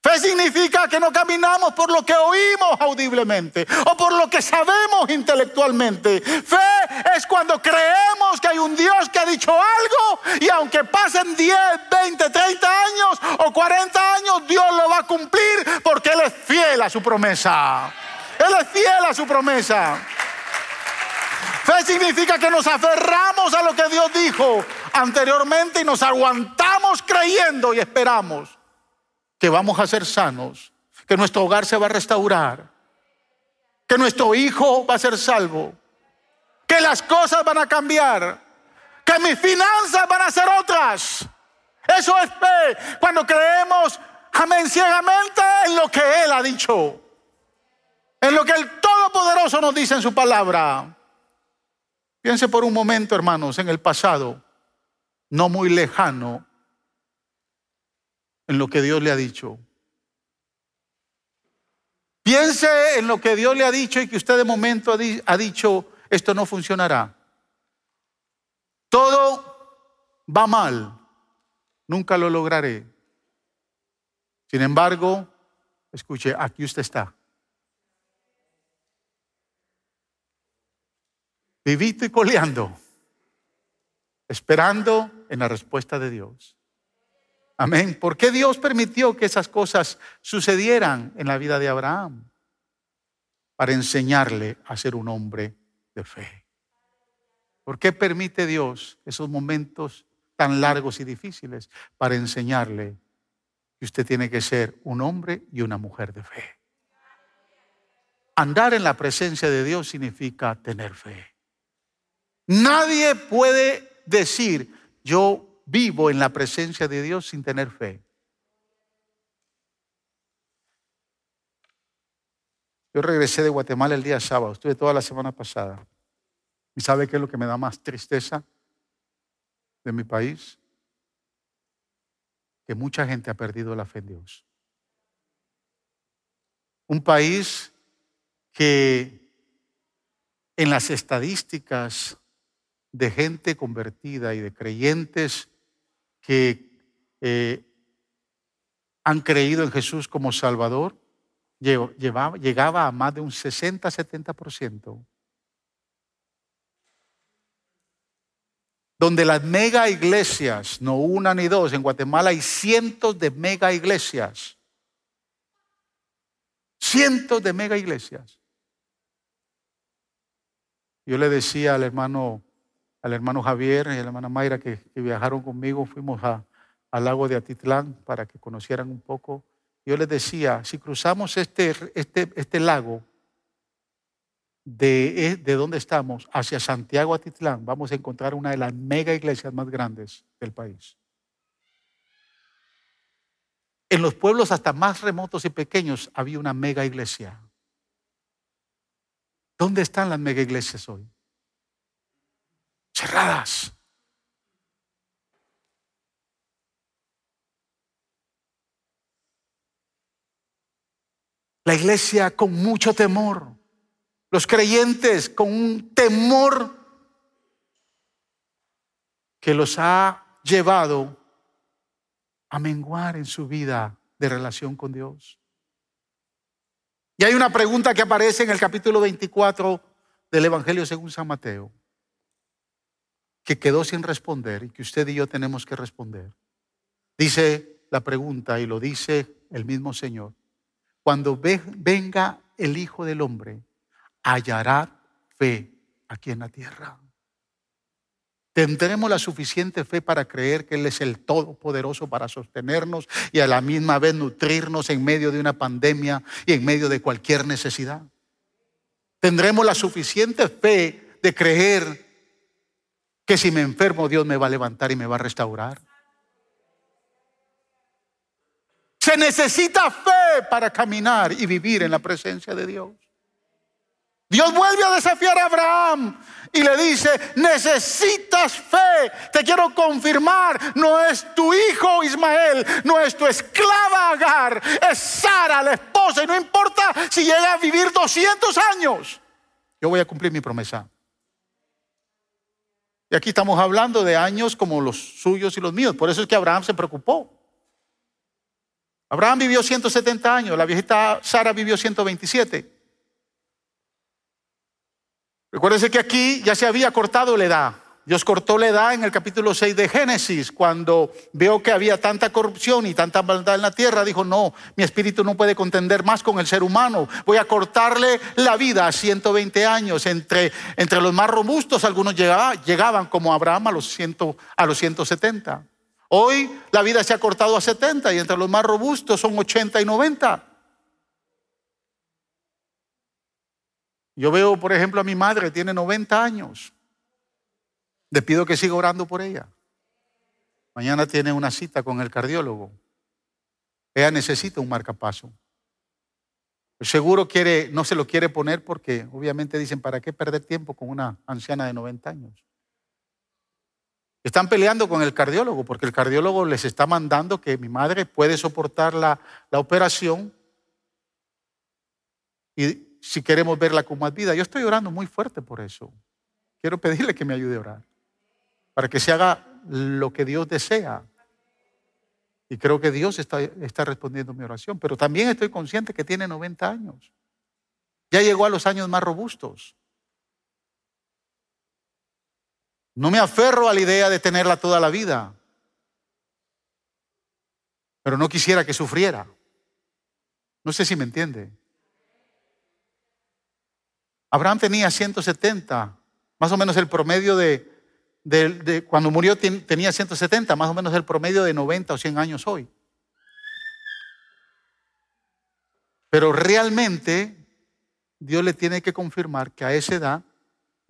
Fe significa que no caminamos por lo que oímos audiblemente o por lo que sabemos intelectualmente. Fe es cuando creemos que hay un Dios que ha dicho algo y aunque pasen 10, 20, 30 años o 40 años, Dios lo va a cumplir porque Él es fiel a su promesa. Él es fiel a su promesa. Fe significa que nos aferramos a lo que Dios dijo anteriormente y nos aguantamos creyendo y esperamos que vamos a ser sanos, que nuestro hogar se va a restaurar, que nuestro hijo va a ser salvo, que las cosas van a cambiar, que mis finanzas van a ser otras. Eso es fe. Cuando creemos, amén, ciegamente en lo que Él ha dicho, en lo que el Todopoderoso nos dice en su palabra. Piense por un momento, hermanos, en el pasado, no muy lejano, en lo que Dios le ha dicho. Piense en lo que Dios le ha dicho y que usted de momento ha dicho, esto no funcionará. Todo va mal, nunca lo lograré. Sin embargo, escuche, aquí usted está. Vivito y coleando, esperando en la respuesta de Dios. Amén. ¿Por qué Dios permitió que esas cosas sucedieran en la vida de Abraham? Para enseñarle a ser un hombre de fe. ¿Por qué permite Dios esos momentos tan largos y difíciles? Para enseñarle que usted tiene que ser un hombre y una mujer de fe. Andar en la presencia de Dios significa tener fe. Nadie puede decir, yo vivo en la presencia de Dios sin tener fe. Yo regresé de Guatemala el día sábado, estuve toda la semana pasada. ¿Y sabe qué es lo que me da más tristeza de mi país? Que mucha gente ha perdido la fe en Dios. Un país que en las estadísticas de gente convertida y de creyentes que eh, han creído en Jesús como Salvador llevaba, llegaba a más de un 60-70%. Donde las mega iglesias, no una ni dos, en Guatemala hay cientos de mega iglesias. Cientos de mega iglesias. Yo le decía al hermano al hermano Javier y a la hermana Mayra que, viajaron conmigo, fuimos al lago de Atitlán para que conocieran un poco. Yo les decía, si cruzamos este, este, este lago de, de donde estamos hacia Santiago Atitlán, vamos a encontrar una de las mega iglesias más grandes del país. En los pueblos hasta más remotos y pequeños había una mega iglesia. ¿Dónde están las mega iglesias hoy? Cerradas. La iglesia con mucho temor, los creyentes con un temor que los ha llevado a menguar en su vida de relación con Dios. Y hay una pregunta que aparece en el capítulo 24 del Evangelio según San Mateo que quedó sin responder y que usted y yo tenemos que responder. Dice la pregunta y lo dice el mismo Señor. Cuando venga el Hijo del Hombre, hallará fe aquí en la tierra. Tendremos la suficiente fe para creer que Él es el Todopoderoso para sostenernos y a la misma vez nutrirnos en medio de una pandemia y en medio de cualquier necesidad. Tendremos la suficiente fe de creer que si me enfermo Dios me va a levantar y me va a restaurar. Se necesita fe para caminar y vivir en la presencia de Dios. Dios vuelve a desafiar a Abraham y le dice, necesitas fe, te quiero confirmar, no es tu hijo Ismael, no es tu esclava Agar, es Sara, la esposa, y no importa si llega a vivir 200 años, yo voy a cumplir mi promesa. Y aquí estamos hablando de años como los suyos y los míos, por eso es que Abraham se preocupó. Abraham vivió 170 años, la viejita Sara vivió 127. Recuérdense que aquí ya se había cortado la edad. Dios cortó la edad en el capítulo 6 de Génesis, cuando vio que había tanta corrupción y tanta maldad en la tierra, dijo, no, mi espíritu no puede contender más con el ser humano, voy a cortarle la vida a 120 años. Entre, entre los más robustos, algunos llegaban, llegaban como Abraham a los, a los 170. Hoy la vida se ha cortado a 70 y entre los más robustos son 80 y 90. Yo veo, por ejemplo, a mi madre, tiene 90 años. Le pido que siga orando por ella. Mañana tiene una cita con el cardiólogo. Ella necesita un marcapaso. Seguro quiere, no se lo quiere poner porque obviamente dicen, ¿para qué perder tiempo con una anciana de 90 años? Están peleando con el cardiólogo porque el cardiólogo les está mandando que mi madre puede soportar la, la operación y si queremos verla con más vida. Yo estoy orando muy fuerte por eso. Quiero pedirle que me ayude a orar, para que se haga lo que Dios desea. Y creo que Dios está, está respondiendo mi oración, pero también estoy consciente que tiene 90 años. Ya llegó a los años más robustos. No me aferro a la idea de tenerla toda la vida, pero no quisiera que sufriera. No sé si me entiende. Abraham tenía 170, más o menos el promedio de, cuando murió tenía 170, más o menos el promedio de 90 o 100 años hoy. Pero realmente Dios le tiene que confirmar que a esa edad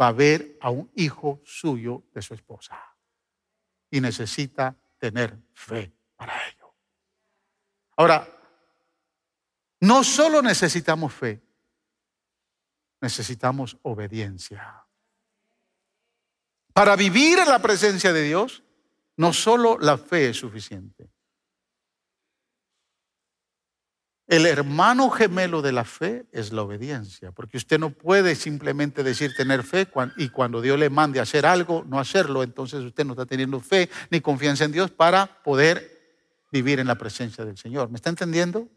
va a ver a un hijo suyo de su esposa. Y necesita tener fe para ello. Ahora, no solo necesitamos fe, necesitamos obediencia. Para vivir en la presencia de Dios, no solo la fe es suficiente. El hermano gemelo de la fe es la obediencia, porque usted no puede simplemente decir tener fe y cuando Dios le mande hacer algo, no hacerlo, entonces usted no está teniendo fe ni confianza en Dios para poder vivir en la presencia del Señor. ¿Me está entendiendo?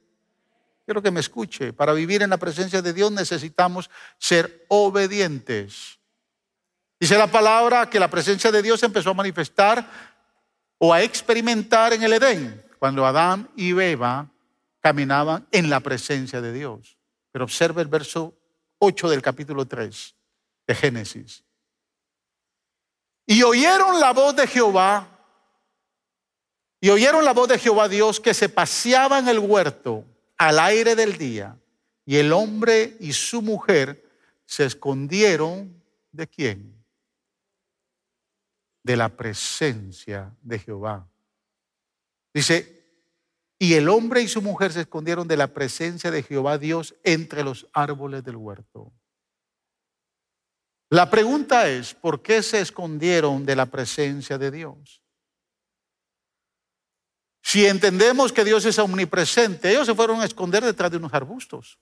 Quiero que me escuche. Para vivir en la presencia de Dios necesitamos ser obedientes. Dice la palabra que la presencia de Dios empezó a manifestar o a experimentar en el Edén, cuando Adán y Eva caminaban en la presencia de Dios. Pero observe el verso 8 del capítulo 3 de Génesis. Y oyeron la voz de Jehová, y oyeron la voz de Jehová Dios que se paseaba en el huerto al aire del día y el hombre y su mujer se escondieron de quién? De la presencia de Jehová. Dice, y el hombre y su mujer se escondieron de la presencia de Jehová Dios entre los árboles del huerto. La pregunta es, ¿por qué se escondieron de la presencia de Dios? Si entendemos que Dios es omnipresente, ellos se fueron a esconder detrás de unos arbustos.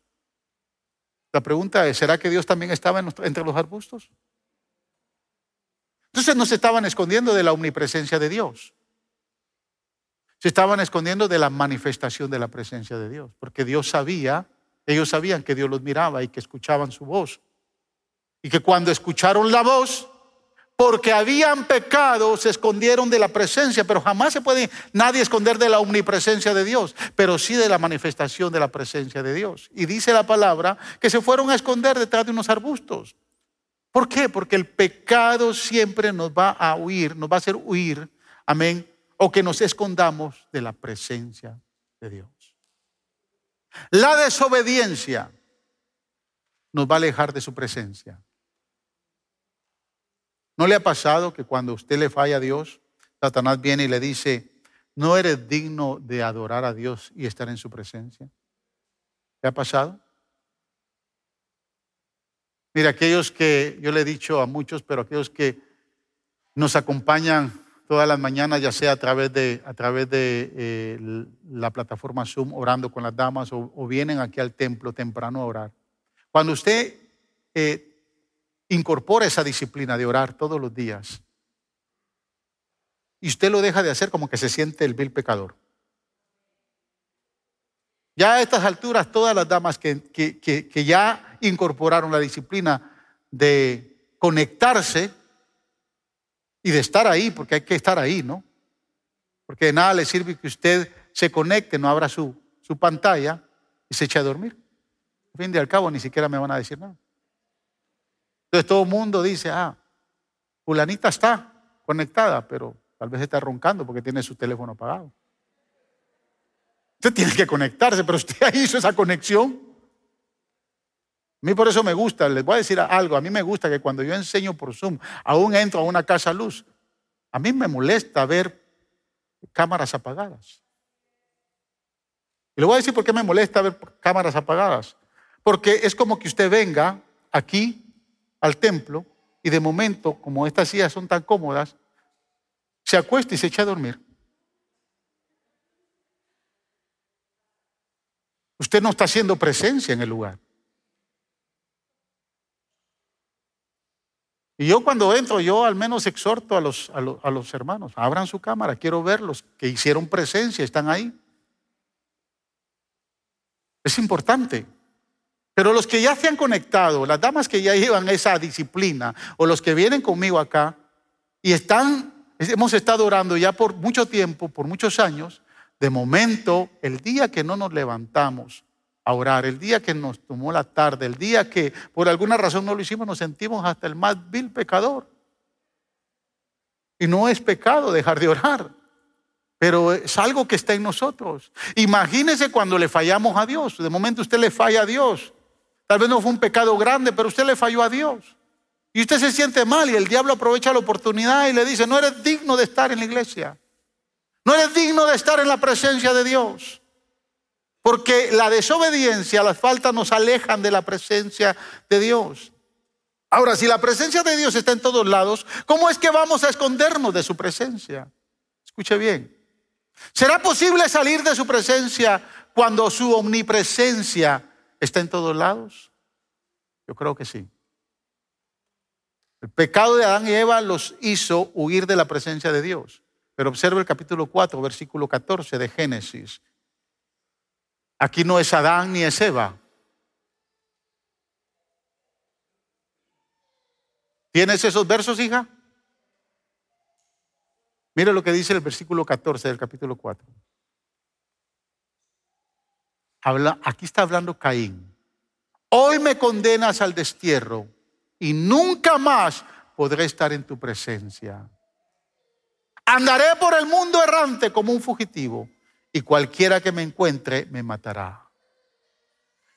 La pregunta es, ¿será que Dios también estaba entre los arbustos? Entonces no se estaban escondiendo de la omnipresencia de Dios. Se estaban escondiendo de la manifestación de la presencia de Dios, porque Dios sabía, ellos sabían que Dios los miraba y que escuchaban su voz. Y que cuando escucharon la voz, porque habían pecado, se escondieron de la presencia, pero jamás se puede nadie esconder de la omnipresencia de Dios, pero sí de la manifestación de la presencia de Dios. Y dice la palabra que se fueron a esconder detrás de unos arbustos. ¿Por qué? Porque el pecado siempre nos va a huir, nos va a hacer huir, amén, o que nos escondamos de la presencia de Dios. La desobediencia nos va a alejar de su presencia. ¿No le ha pasado que cuando usted le falla a Dios, Satanás viene y le dice, no eres digno de adorar a Dios y estar en su presencia? ¿Qué ha pasado? Mira, aquellos que, yo le he dicho a muchos, pero aquellos que nos acompañan todas las mañanas, ya sea a través de, a través de eh, la plataforma Zoom, orando con las damas, o, vienen aquí al templo temprano a orar. Cuando usted eh, incorpora esa disciplina de orar todos los días, y usted lo deja de hacer como que se siente el vil pecador. Ya a estas alturas, todas las damas que, que ya incorporaron la disciplina de conectarse y de estar ahí, porque hay que estar ahí, ¿no? Porque de nada le sirve que usted se conecte, no abra su, su pantalla y se eche a dormir. Al fin y al cabo, ni siquiera me van a decir nada. Entonces todo el mundo dice, ah, fulanita está conectada, pero tal vez está roncando porque tiene su teléfono apagado. Usted tiene que conectarse, pero usted hizo esa conexión. A mí por eso me gusta, les voy a decir algo, a mí me gusta que cuando yo enseño por Zoom, aún entro a una casa luz, a mí me molesta ver cámaras apagadas. Y le voy a decir por qué me molesta ver cámaras apagadas. Porque es como que usted venga aquí al templo y de momento, como estas sillas son tan cómodas, se acuesta y se echa a dormir. Usted no está haciendo presencia en el lugar. Y yo cuando entro, yo al menos exhorto a los, a los, hermanos, abran su cámara, quiero verlos, que hicieron presencia, están ahí. Es importante. Pero los que ya se han conectado, las damas que ya llevan esa disciplina, o los que vienen conmigo acá y están, hemos estado orando ya por mucho tiempo, por muchos años, de momento, el día que no nos levantamos a orar, el día que nos tomó la tarde, el día que por alguna razón no lo hicimos, nos sentimos hasta el más vil pecador. Y no es pecado dejar de orar, pero es algo que está en nosotros. Imagínese cuando le fallamos a Dios. De momento usted le falla a Dios. Tal vez no fue un pecado grande, pero usted le falló a Dios. Y usted se siente mal y el diablo aprovecha la oportunidad y le dice, no eres digno de estar en la iglesia. No eres digno de estar en la presencia de Dios. Porque la desobediencia, las faltas nos alejan de la presencia de Dios. Ahora, si la presencia de Dios está en todos lados, ¿cómo es que vamos a escondernos de su presencia? Escuche bien. ¿Será posible salir de su presencia cuando su omnipresencia está en todos lados? Yo creo que sí. El pecado de Adán y Eva los hizo huir de la presencia de Dios. Pero observe el capítulo 4, versículo 14 de Génesis. Aquí no es Adán ni es Eva. ¿Tienes esos versos, hija? Mira lo que dice el versículo 14 del capítulo 4. Habla, aquí está hablando Caín. Hoy me condenas al destierro y nunca más podré estar en tu presencia. Andaré por el mundo errante como un fugitivo y cualquiera que me encuentre me matará.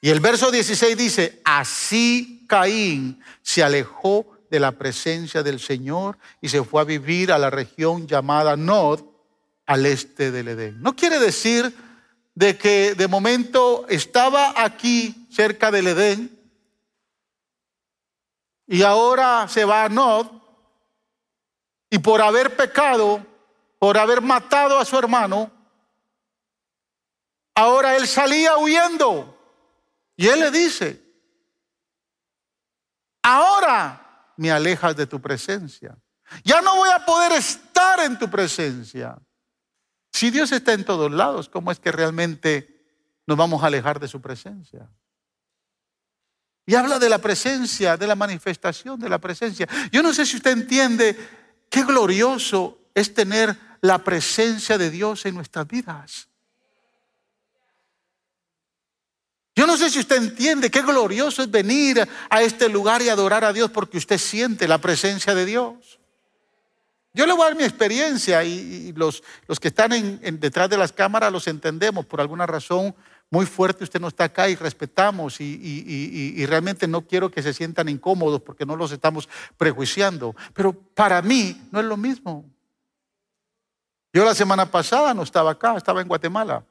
Y el verso 16 dice, así Caín se alejó de la presencia del Señor y se fue a vivir a la región llamada Nod, al este del Edén. No quiere decir de que de momento estaba aquí cerca del Edén y ahora se va a Nod y por haber pecado, por haber matado a su hermano, Ahora él salía huyendo. Y él le dice, ahora me alejas de tu presencia. Ya no voy a poder estar en tu presencia. Si Dios está en todos lados, ¿cómo es que realmente nos vamos a alejar de su presencia? Y habla de la presencia, de la manifestación de la presencia. Yo no sé si usted entiende qué glorioso es tener la presencia de Dios en nuestras vidas. Yo no sé si usted entiende qué glorioso es venir a este lugar y adorar a Dios porque usted siente la presencia de Dios. Yo le voy a dar mi experiencia y, los, los, que están detrás de las cámaras los entendemos. Por alguna razón muy fuerte usted no está acá y respetamos y, realmente no quiero que se sientan incómodos porque no los estamos prejuiciando. Pero para mí no es lo mismo. Yo la semana pasada no estaba acá, estaba en Guatemala.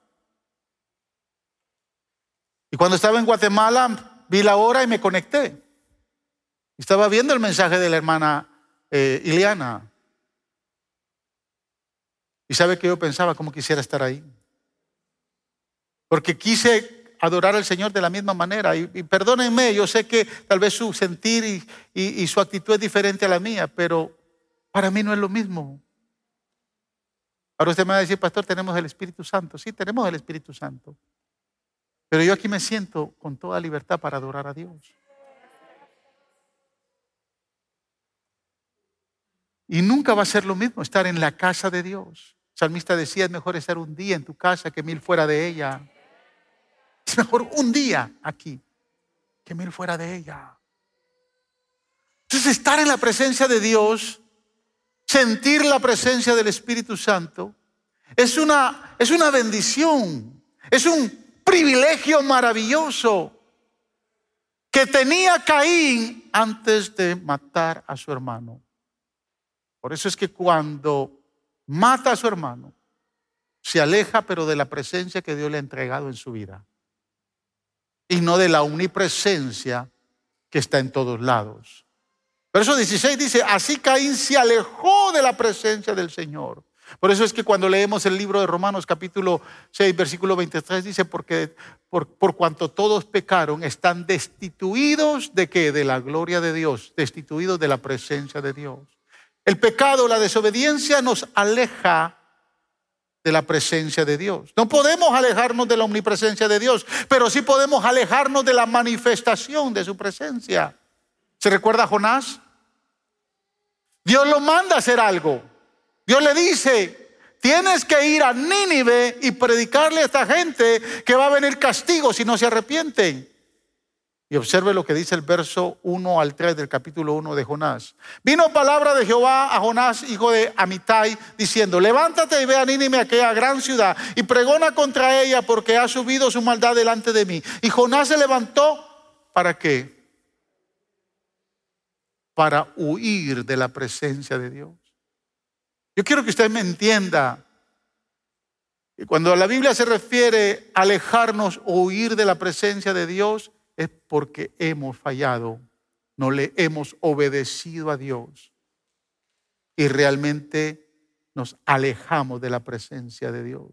Y cuando estaba en Guatemala, vi la hora y me conecté. Estaba viendo el mensaje de la hermana eh, Ileana. Y sabe que yo pensaba cómo quisiera estar ahí. Porque quise adorar al Señor de la misma manera. Y, perdónenme, yo sé que tal vez su sentir y su actitud es diferente a la mía, pero para mí no es lo mismo. Ahora usted me va a decir, pastor, tenemos el Espíritu Santo. Sí, tenemos el Espíritu Santo. Pero yo aquí me siento con toda libertad para adorar a Dios. Y nunca va a ser lo mismo estar en la casa de Dios. El salmista decía, es mejor estar un día en tu casa que mil fuera de ella. Es mejor un día aquí que mil fuera de ella. Entonces estar en la presencia de Dios, sentir la presencia del Espíritu Santo, es una, es una bendición, es un privilegio maravilloso que tenía Caín antes de matar a su hermano. Por eso es que cuando mata a su hermano, se aleja pero de la presencia que Dios le ha entregado en su vida y no de la omnipresencia que está en todos lados. Verso 16 dice, así Caín se alejó de la presencia del Señor. Por eso es que cuando leemos el libro de Romanos capítulo 6, versículo 23, dice, porque por, por cuanto todos pecaron, están destituidos de qué? De la gloria de Dios, destituidos de la presencia de Dios. El pecado, la desobediencia nos aleja de la presencia de Dios. No podemos alejarnos de la omnipresencia de Dios, pero sí podemos alejarnos de la manifestación de su presencia. ¿Se recuerda a Jonás? Dios lo manda a hacer algo. Dios le dice, tienes que ir a Nínive y predicarle a esta gente que va a venir castigo si no se arrepienten. Y observe lo que dice el verso 1 al 3 del capítulo 1 de Jonás. Vino palabra de Jehová a Jonás, hijo de Amitai, diciendo, levántate y ve a Nínive, aquella gran ciudad, y pregona contra ella porque ha subido su maldad delante de mí. Y Jonás se levantó, ¿para qué? Para huir de la presencia de Dios. Yo quiero que usted me entienda. Y cuando la Biblia se refiere a alejarnos o huir de la presencia de Dios, es porque hemos fallado, no le hemos obedecido a Dios y realmente nos alejamos de la presencia de Dios.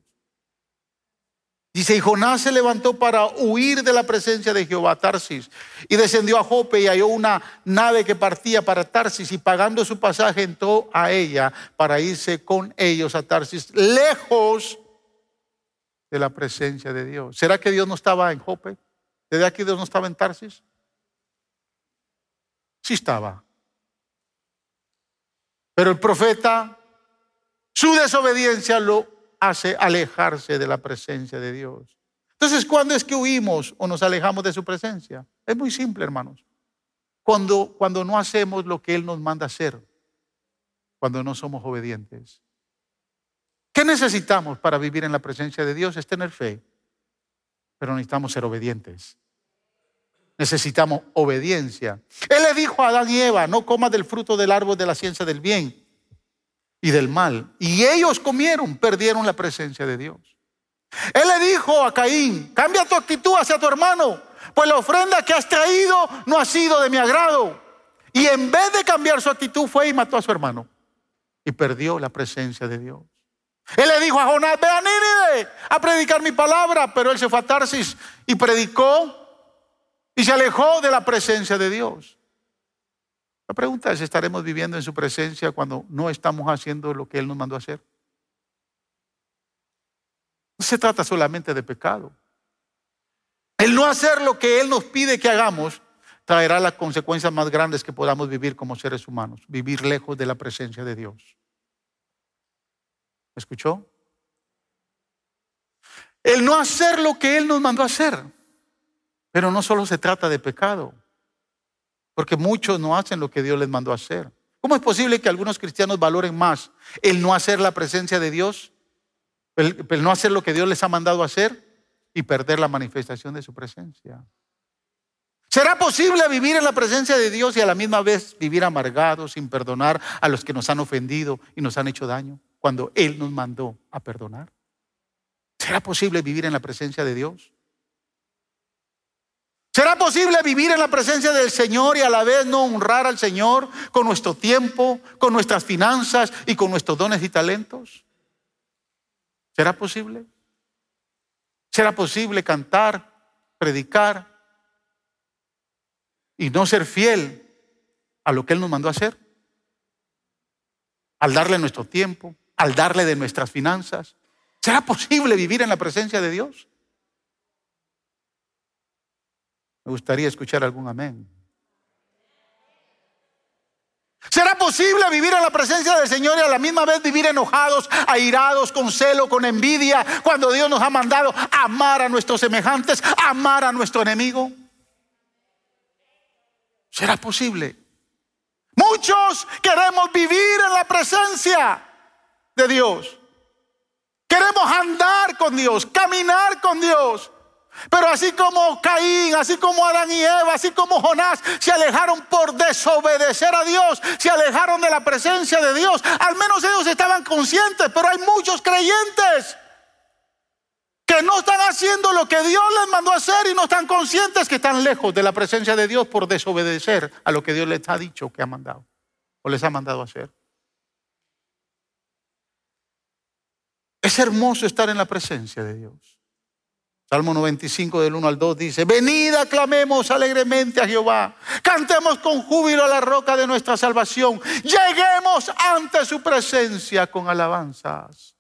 Dice, y Jonás se levantó para huir de la presencia de Jehová, Tarsis, y descendió a Jope y halló una nave que partía para Tarsis y pagando su pasaje entró a ella para irse con ellos a Tarsis, lejos de la presencia de Dios. ¿Será que Dios no estaba en Jope? ¿Desde aquí Dios no estaba en Tarsis? Sí estaba. Pero el profeta, su desobediencia lo hace alejarse de la presencia de Dios. Entonces, ¿cuándo es que huimos o nos alejamos de su presencia? Es muy simple, hermanos. Cuando, cuando no hacemos lo que Él nos manda hacer, cuando no somos obedientes. ¿Qué necesitamos para vivir en la presencia de Dios? Es tener fe, pero necesitamos ser obedientes. Necesitamos obediencia. Él le dijo a Adán y Eva, no comas del fruto del árbol de la ciencia del bien y del mal. Y ellos comieron, perdieron la presencia de Dios. Él le dijo a Caín, cambia tu actitud hacia tu hermano, pues la ofrenda que has traído no ha sido de mi agrado. Y en vez de cambiar su actitud fue y mató a su hermano. Y perdió la presencia de Dios. Él le dijo a Jonás, ve a Nínive a predicar mi palabra, pero él se fue a Tarsis y predicó y se alejó de la presencia de Dios. La pregunta es, ¿estaremos viviendo en su presencia cuando no estamos haciendo lo que Él nos mandó a hacer? No se trata solamente de pecado. El no hacer lo que Él nos pide que hagamos traerá las consecuencias más grandes que podamos vivir como seres humanos, vivir lejos de la presencia de Dios. ¿Me escuchó? El no hacer lo que Él nos mandó a hacer. Pero no solo se trata de pecado. Porque muchos no hacen lo que Dios les mandó a hacer. ¿Cómo es posible que algunos cristianos valoren más el no hacer la presencia de Dios, el, no hacer lo que Dios les ha mandado a hacer y perder la manifestación de su presencia? ¿Será posible vivir en la presencia de Dios y a la misma vez vivir amargados, sin perdonar a los que nos han ofendido y nos han hecho daño? Cuando Él nos mandó a perdonar? ¿Será posible vivir en la presencia de Dios? ¿Será posible vivir en la presencia del Señor y a la vez no honrar al Señor con nuestro tiempo, con nuestras finanzas y con nuestros dones y talentos? ¿Será posible? ¿Será posible cantar, predicar y no ser fiel a lo que Él nos mandó a hacer? Al darle nuestro tiempo, al darle de nuestras finanzas. ¿Será posible vivir en la presencia de Dios? Me gustaría escuchar algún amén. ¿Será posible vivir en la presencia del Señor y a la misma vez vivir enojados, airados, con celo, con envidia, cuando Dios nos ha mandado amar a nuestros semejantes, amar a nuestro enemigo? ¿Será posible? Muchos queremos vivir en la presencia de Dios. Queremos andar con Dios, caminar con Dios. Pero así como Caín, así como Adán y Eva, así como Jonás se alejaron por desobedecer a Dios, se alejaron de la presencia de Dios, al menos ellos estaban conscientes, pero hay muchos creyentes que no están haciendo lo que Dios les mandó a hacer y no están conscientes que están lejos de la presencia de Dios por desobedecer a lo que Dios les ha dicho que ha mandado o les ha mandado a hacer. Es hermoso estar en la presencia de Dios. Salmo 95 del 1 al 2 dice, venid aclamemos alegremente a Jehová, cantemos con júbilo a la roca de nuestra salvación, lleguemos ante su presencia con alabanzas.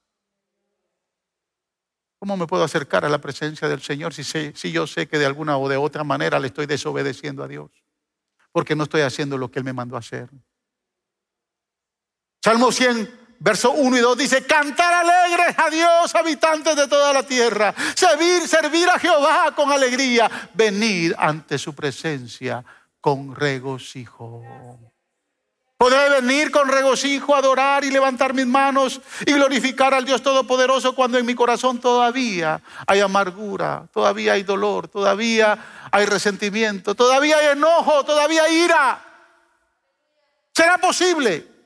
¿Cómo me puedo acercar a la presencia del Señor si, yo sé que de alguna o de otra manera le estoy desobedeciendo a Dios? Porque no estoy haciendo lo que Él me mandó a hacer. Salmo 100 verso 1 y 2 dice, cantar alegres a Dios, habitantes de toda la tierra, servir, servir a Jehová con alegría, venir ante su presencia con regocijo. Podré venir con regocijo, adorar y levantar mis manos y glorificar al Dios Todopoderoso cuando en mi corazón todavía hay amargura, todavía hay dolor, todavía hay resentimiento, todavía hay enojo, todavía hay ira. ¿Será posible?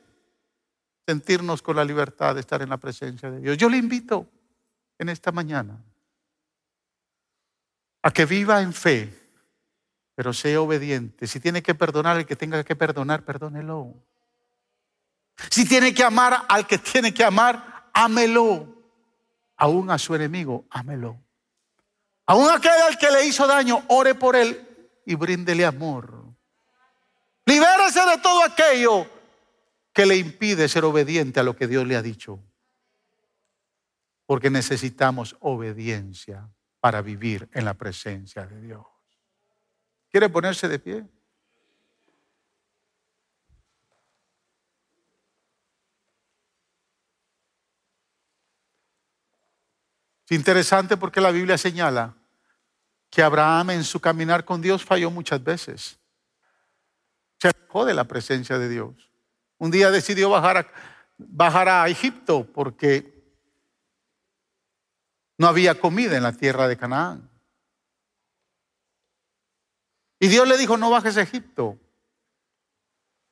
Sentirnos con la libertad de estar en la presencia de Dios. Yo le invito en esta mañana a que viva en fe, pero sea obediente. Si tiene que perdonar al que tenga que perdonar, perdónelo. Si tiene que amar al que tiene que amar, ámelo. Aún a su enemigo, ámelo. Aún aquel al que le hizo daño, ore por él y bríndele amor. Libérese de todo aquello que le impide ser obediente a lo que Dios le ha dicho. Porque necesitamos obediencia para vivir en la presencia de Dios. ¿Quiere ponerse de pie? Es interesante porque la Biblia señala que Abraham en su caminar con Dios falló muchas veces. Se alejó de la presencia de Dios. Un día decidió bajar a, bajar a Egipto porque no había comida en la tierra de Canaán. Y Dios le dijo, no bajes a Egipto.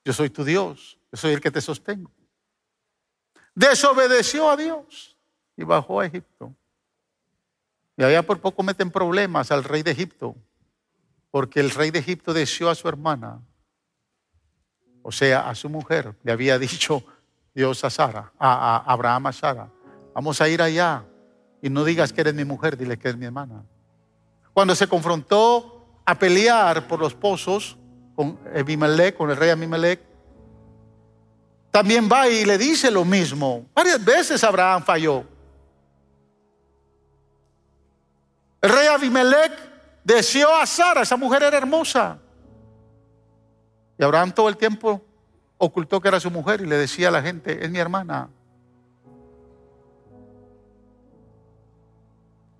Yo soy tu Dios, yo soy el que te sostengo. Desobedeció a Dios y bajó a Egipto. Y allá por poco meten problemas al rey de Egipto, porque el rey de Egipto deseó a su hermana o sea, a su mujer, le había dicho Dios a Sara, a, Abraham a Sara, vamos a ir allá y no digas que eres mi mujer, dile que eres mi hermana. Cuando se confrontó a pelear por los pozos con Abimelech, con el rey Abimelech, también va y le dice lo mismo. Varias veces Abraham falló. El rey Abimelech deseó a Sara, esa mujer era hermosa. Y Abraham todo el tiempo ocultó que era su mujer y le decía a la gente, es mi hermana.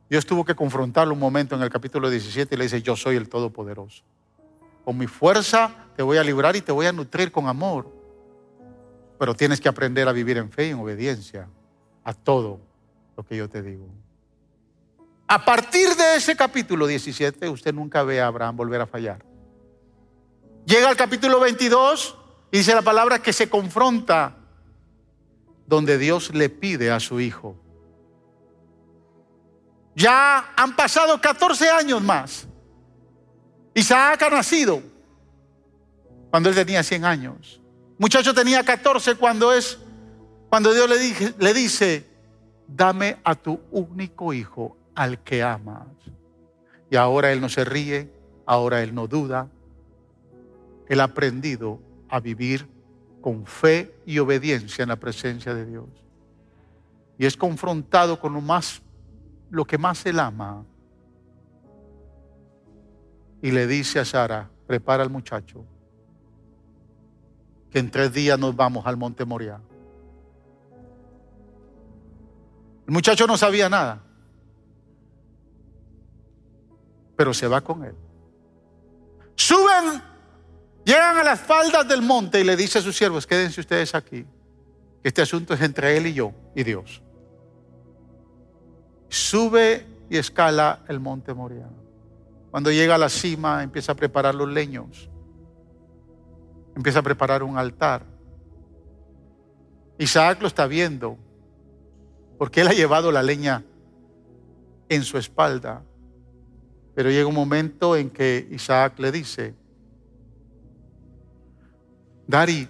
Dios tuvo que confrontarlo un momento en el capítulo 17 y le dice, yo soy el Todopoderoso. Con mi fuerza te voy a librar y te voy a nutrir con amor. Pero tienes que aprender a vivir en fe y en obediencia a todo lo que yo te digo. A partir de ese capítulo 17, usted nunca ve a Abraham volver a fallar. Llega al capítulo 22 y dice la palabra que se confronta donde Dios le pide a su hijo. Ya han pasado 14 años más. Isaac ha nacido cuando él tenía 100 años. Muchacho tenía 14 cuando es cuando Dios le, le dice, "Dame a tu único hijo al que amas." Y ahora él no se ríe, ahora él no duda. Él ha aprendido a vivir con fe y obediencia en la presencia de Dios. Y es confrontado con lo más lo que más él ama. Y le dice a Sara, prepara al muchacho, que en tres días nos vamos al monte Moriah. El muchacho no sabía nada, pero se va con él. Suben, llegan a las faldas del monte y le dice a sus siervos, quédense ustedes aquí. Este asunto es entre él y yo y Dios sube y escala el monte Moriah. Cuando llega a la cima, empieza a preparar los leños, empieza a preparar un altar. Isaac lo está viendo, porque él ha llevado la leña en su espalda. Pero llega un momento en que Isaac le dice, Dari,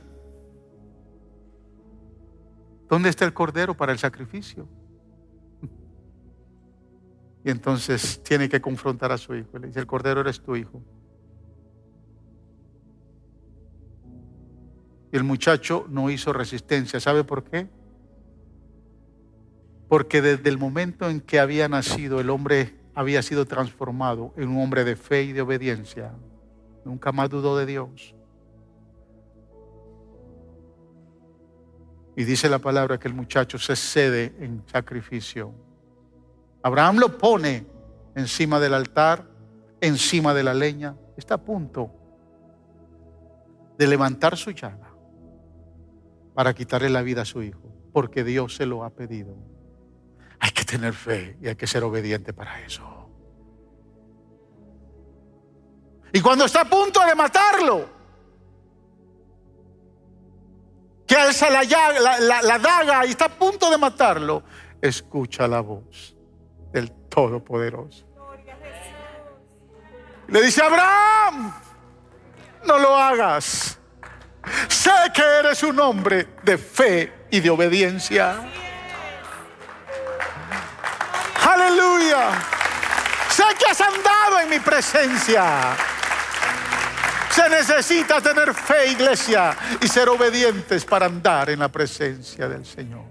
¿dónde está el cordero para el sacrificio? Y entonces tiene que confrontar a su hijo. Le dice, el cordero eres tu hijo. Y el muchacho no hizo resistencia. ¿Sabe por qué? Porque desde el momento en que había nacido, el hombre había sido transformado en un hombre de fe y de obediencia. Nunca más dudó de Dios. Y dice la palabra que el muchacho se cede en sacrificio. Abraham lo pone encima del altar, encima de la leña. Está a punto de levantar su llaga para quitarle la vida a su hijo, porque Dios se lo ha pedido. Hay que tener fe y hay que ser obediente para eso. Y cuando está a punto de matarlo, que alza la, la, daga y está a punto de matarlo, escucha la voz del Todopoderoso. Le dice, Abraham, no lo hagas. Sé que eres un hombre de fe y de obediencia. Aleluya. Sé que has andado en mi presencia. Se necesita tener fe, iglesia, y ser obedientes para andar en la presencia del Señor.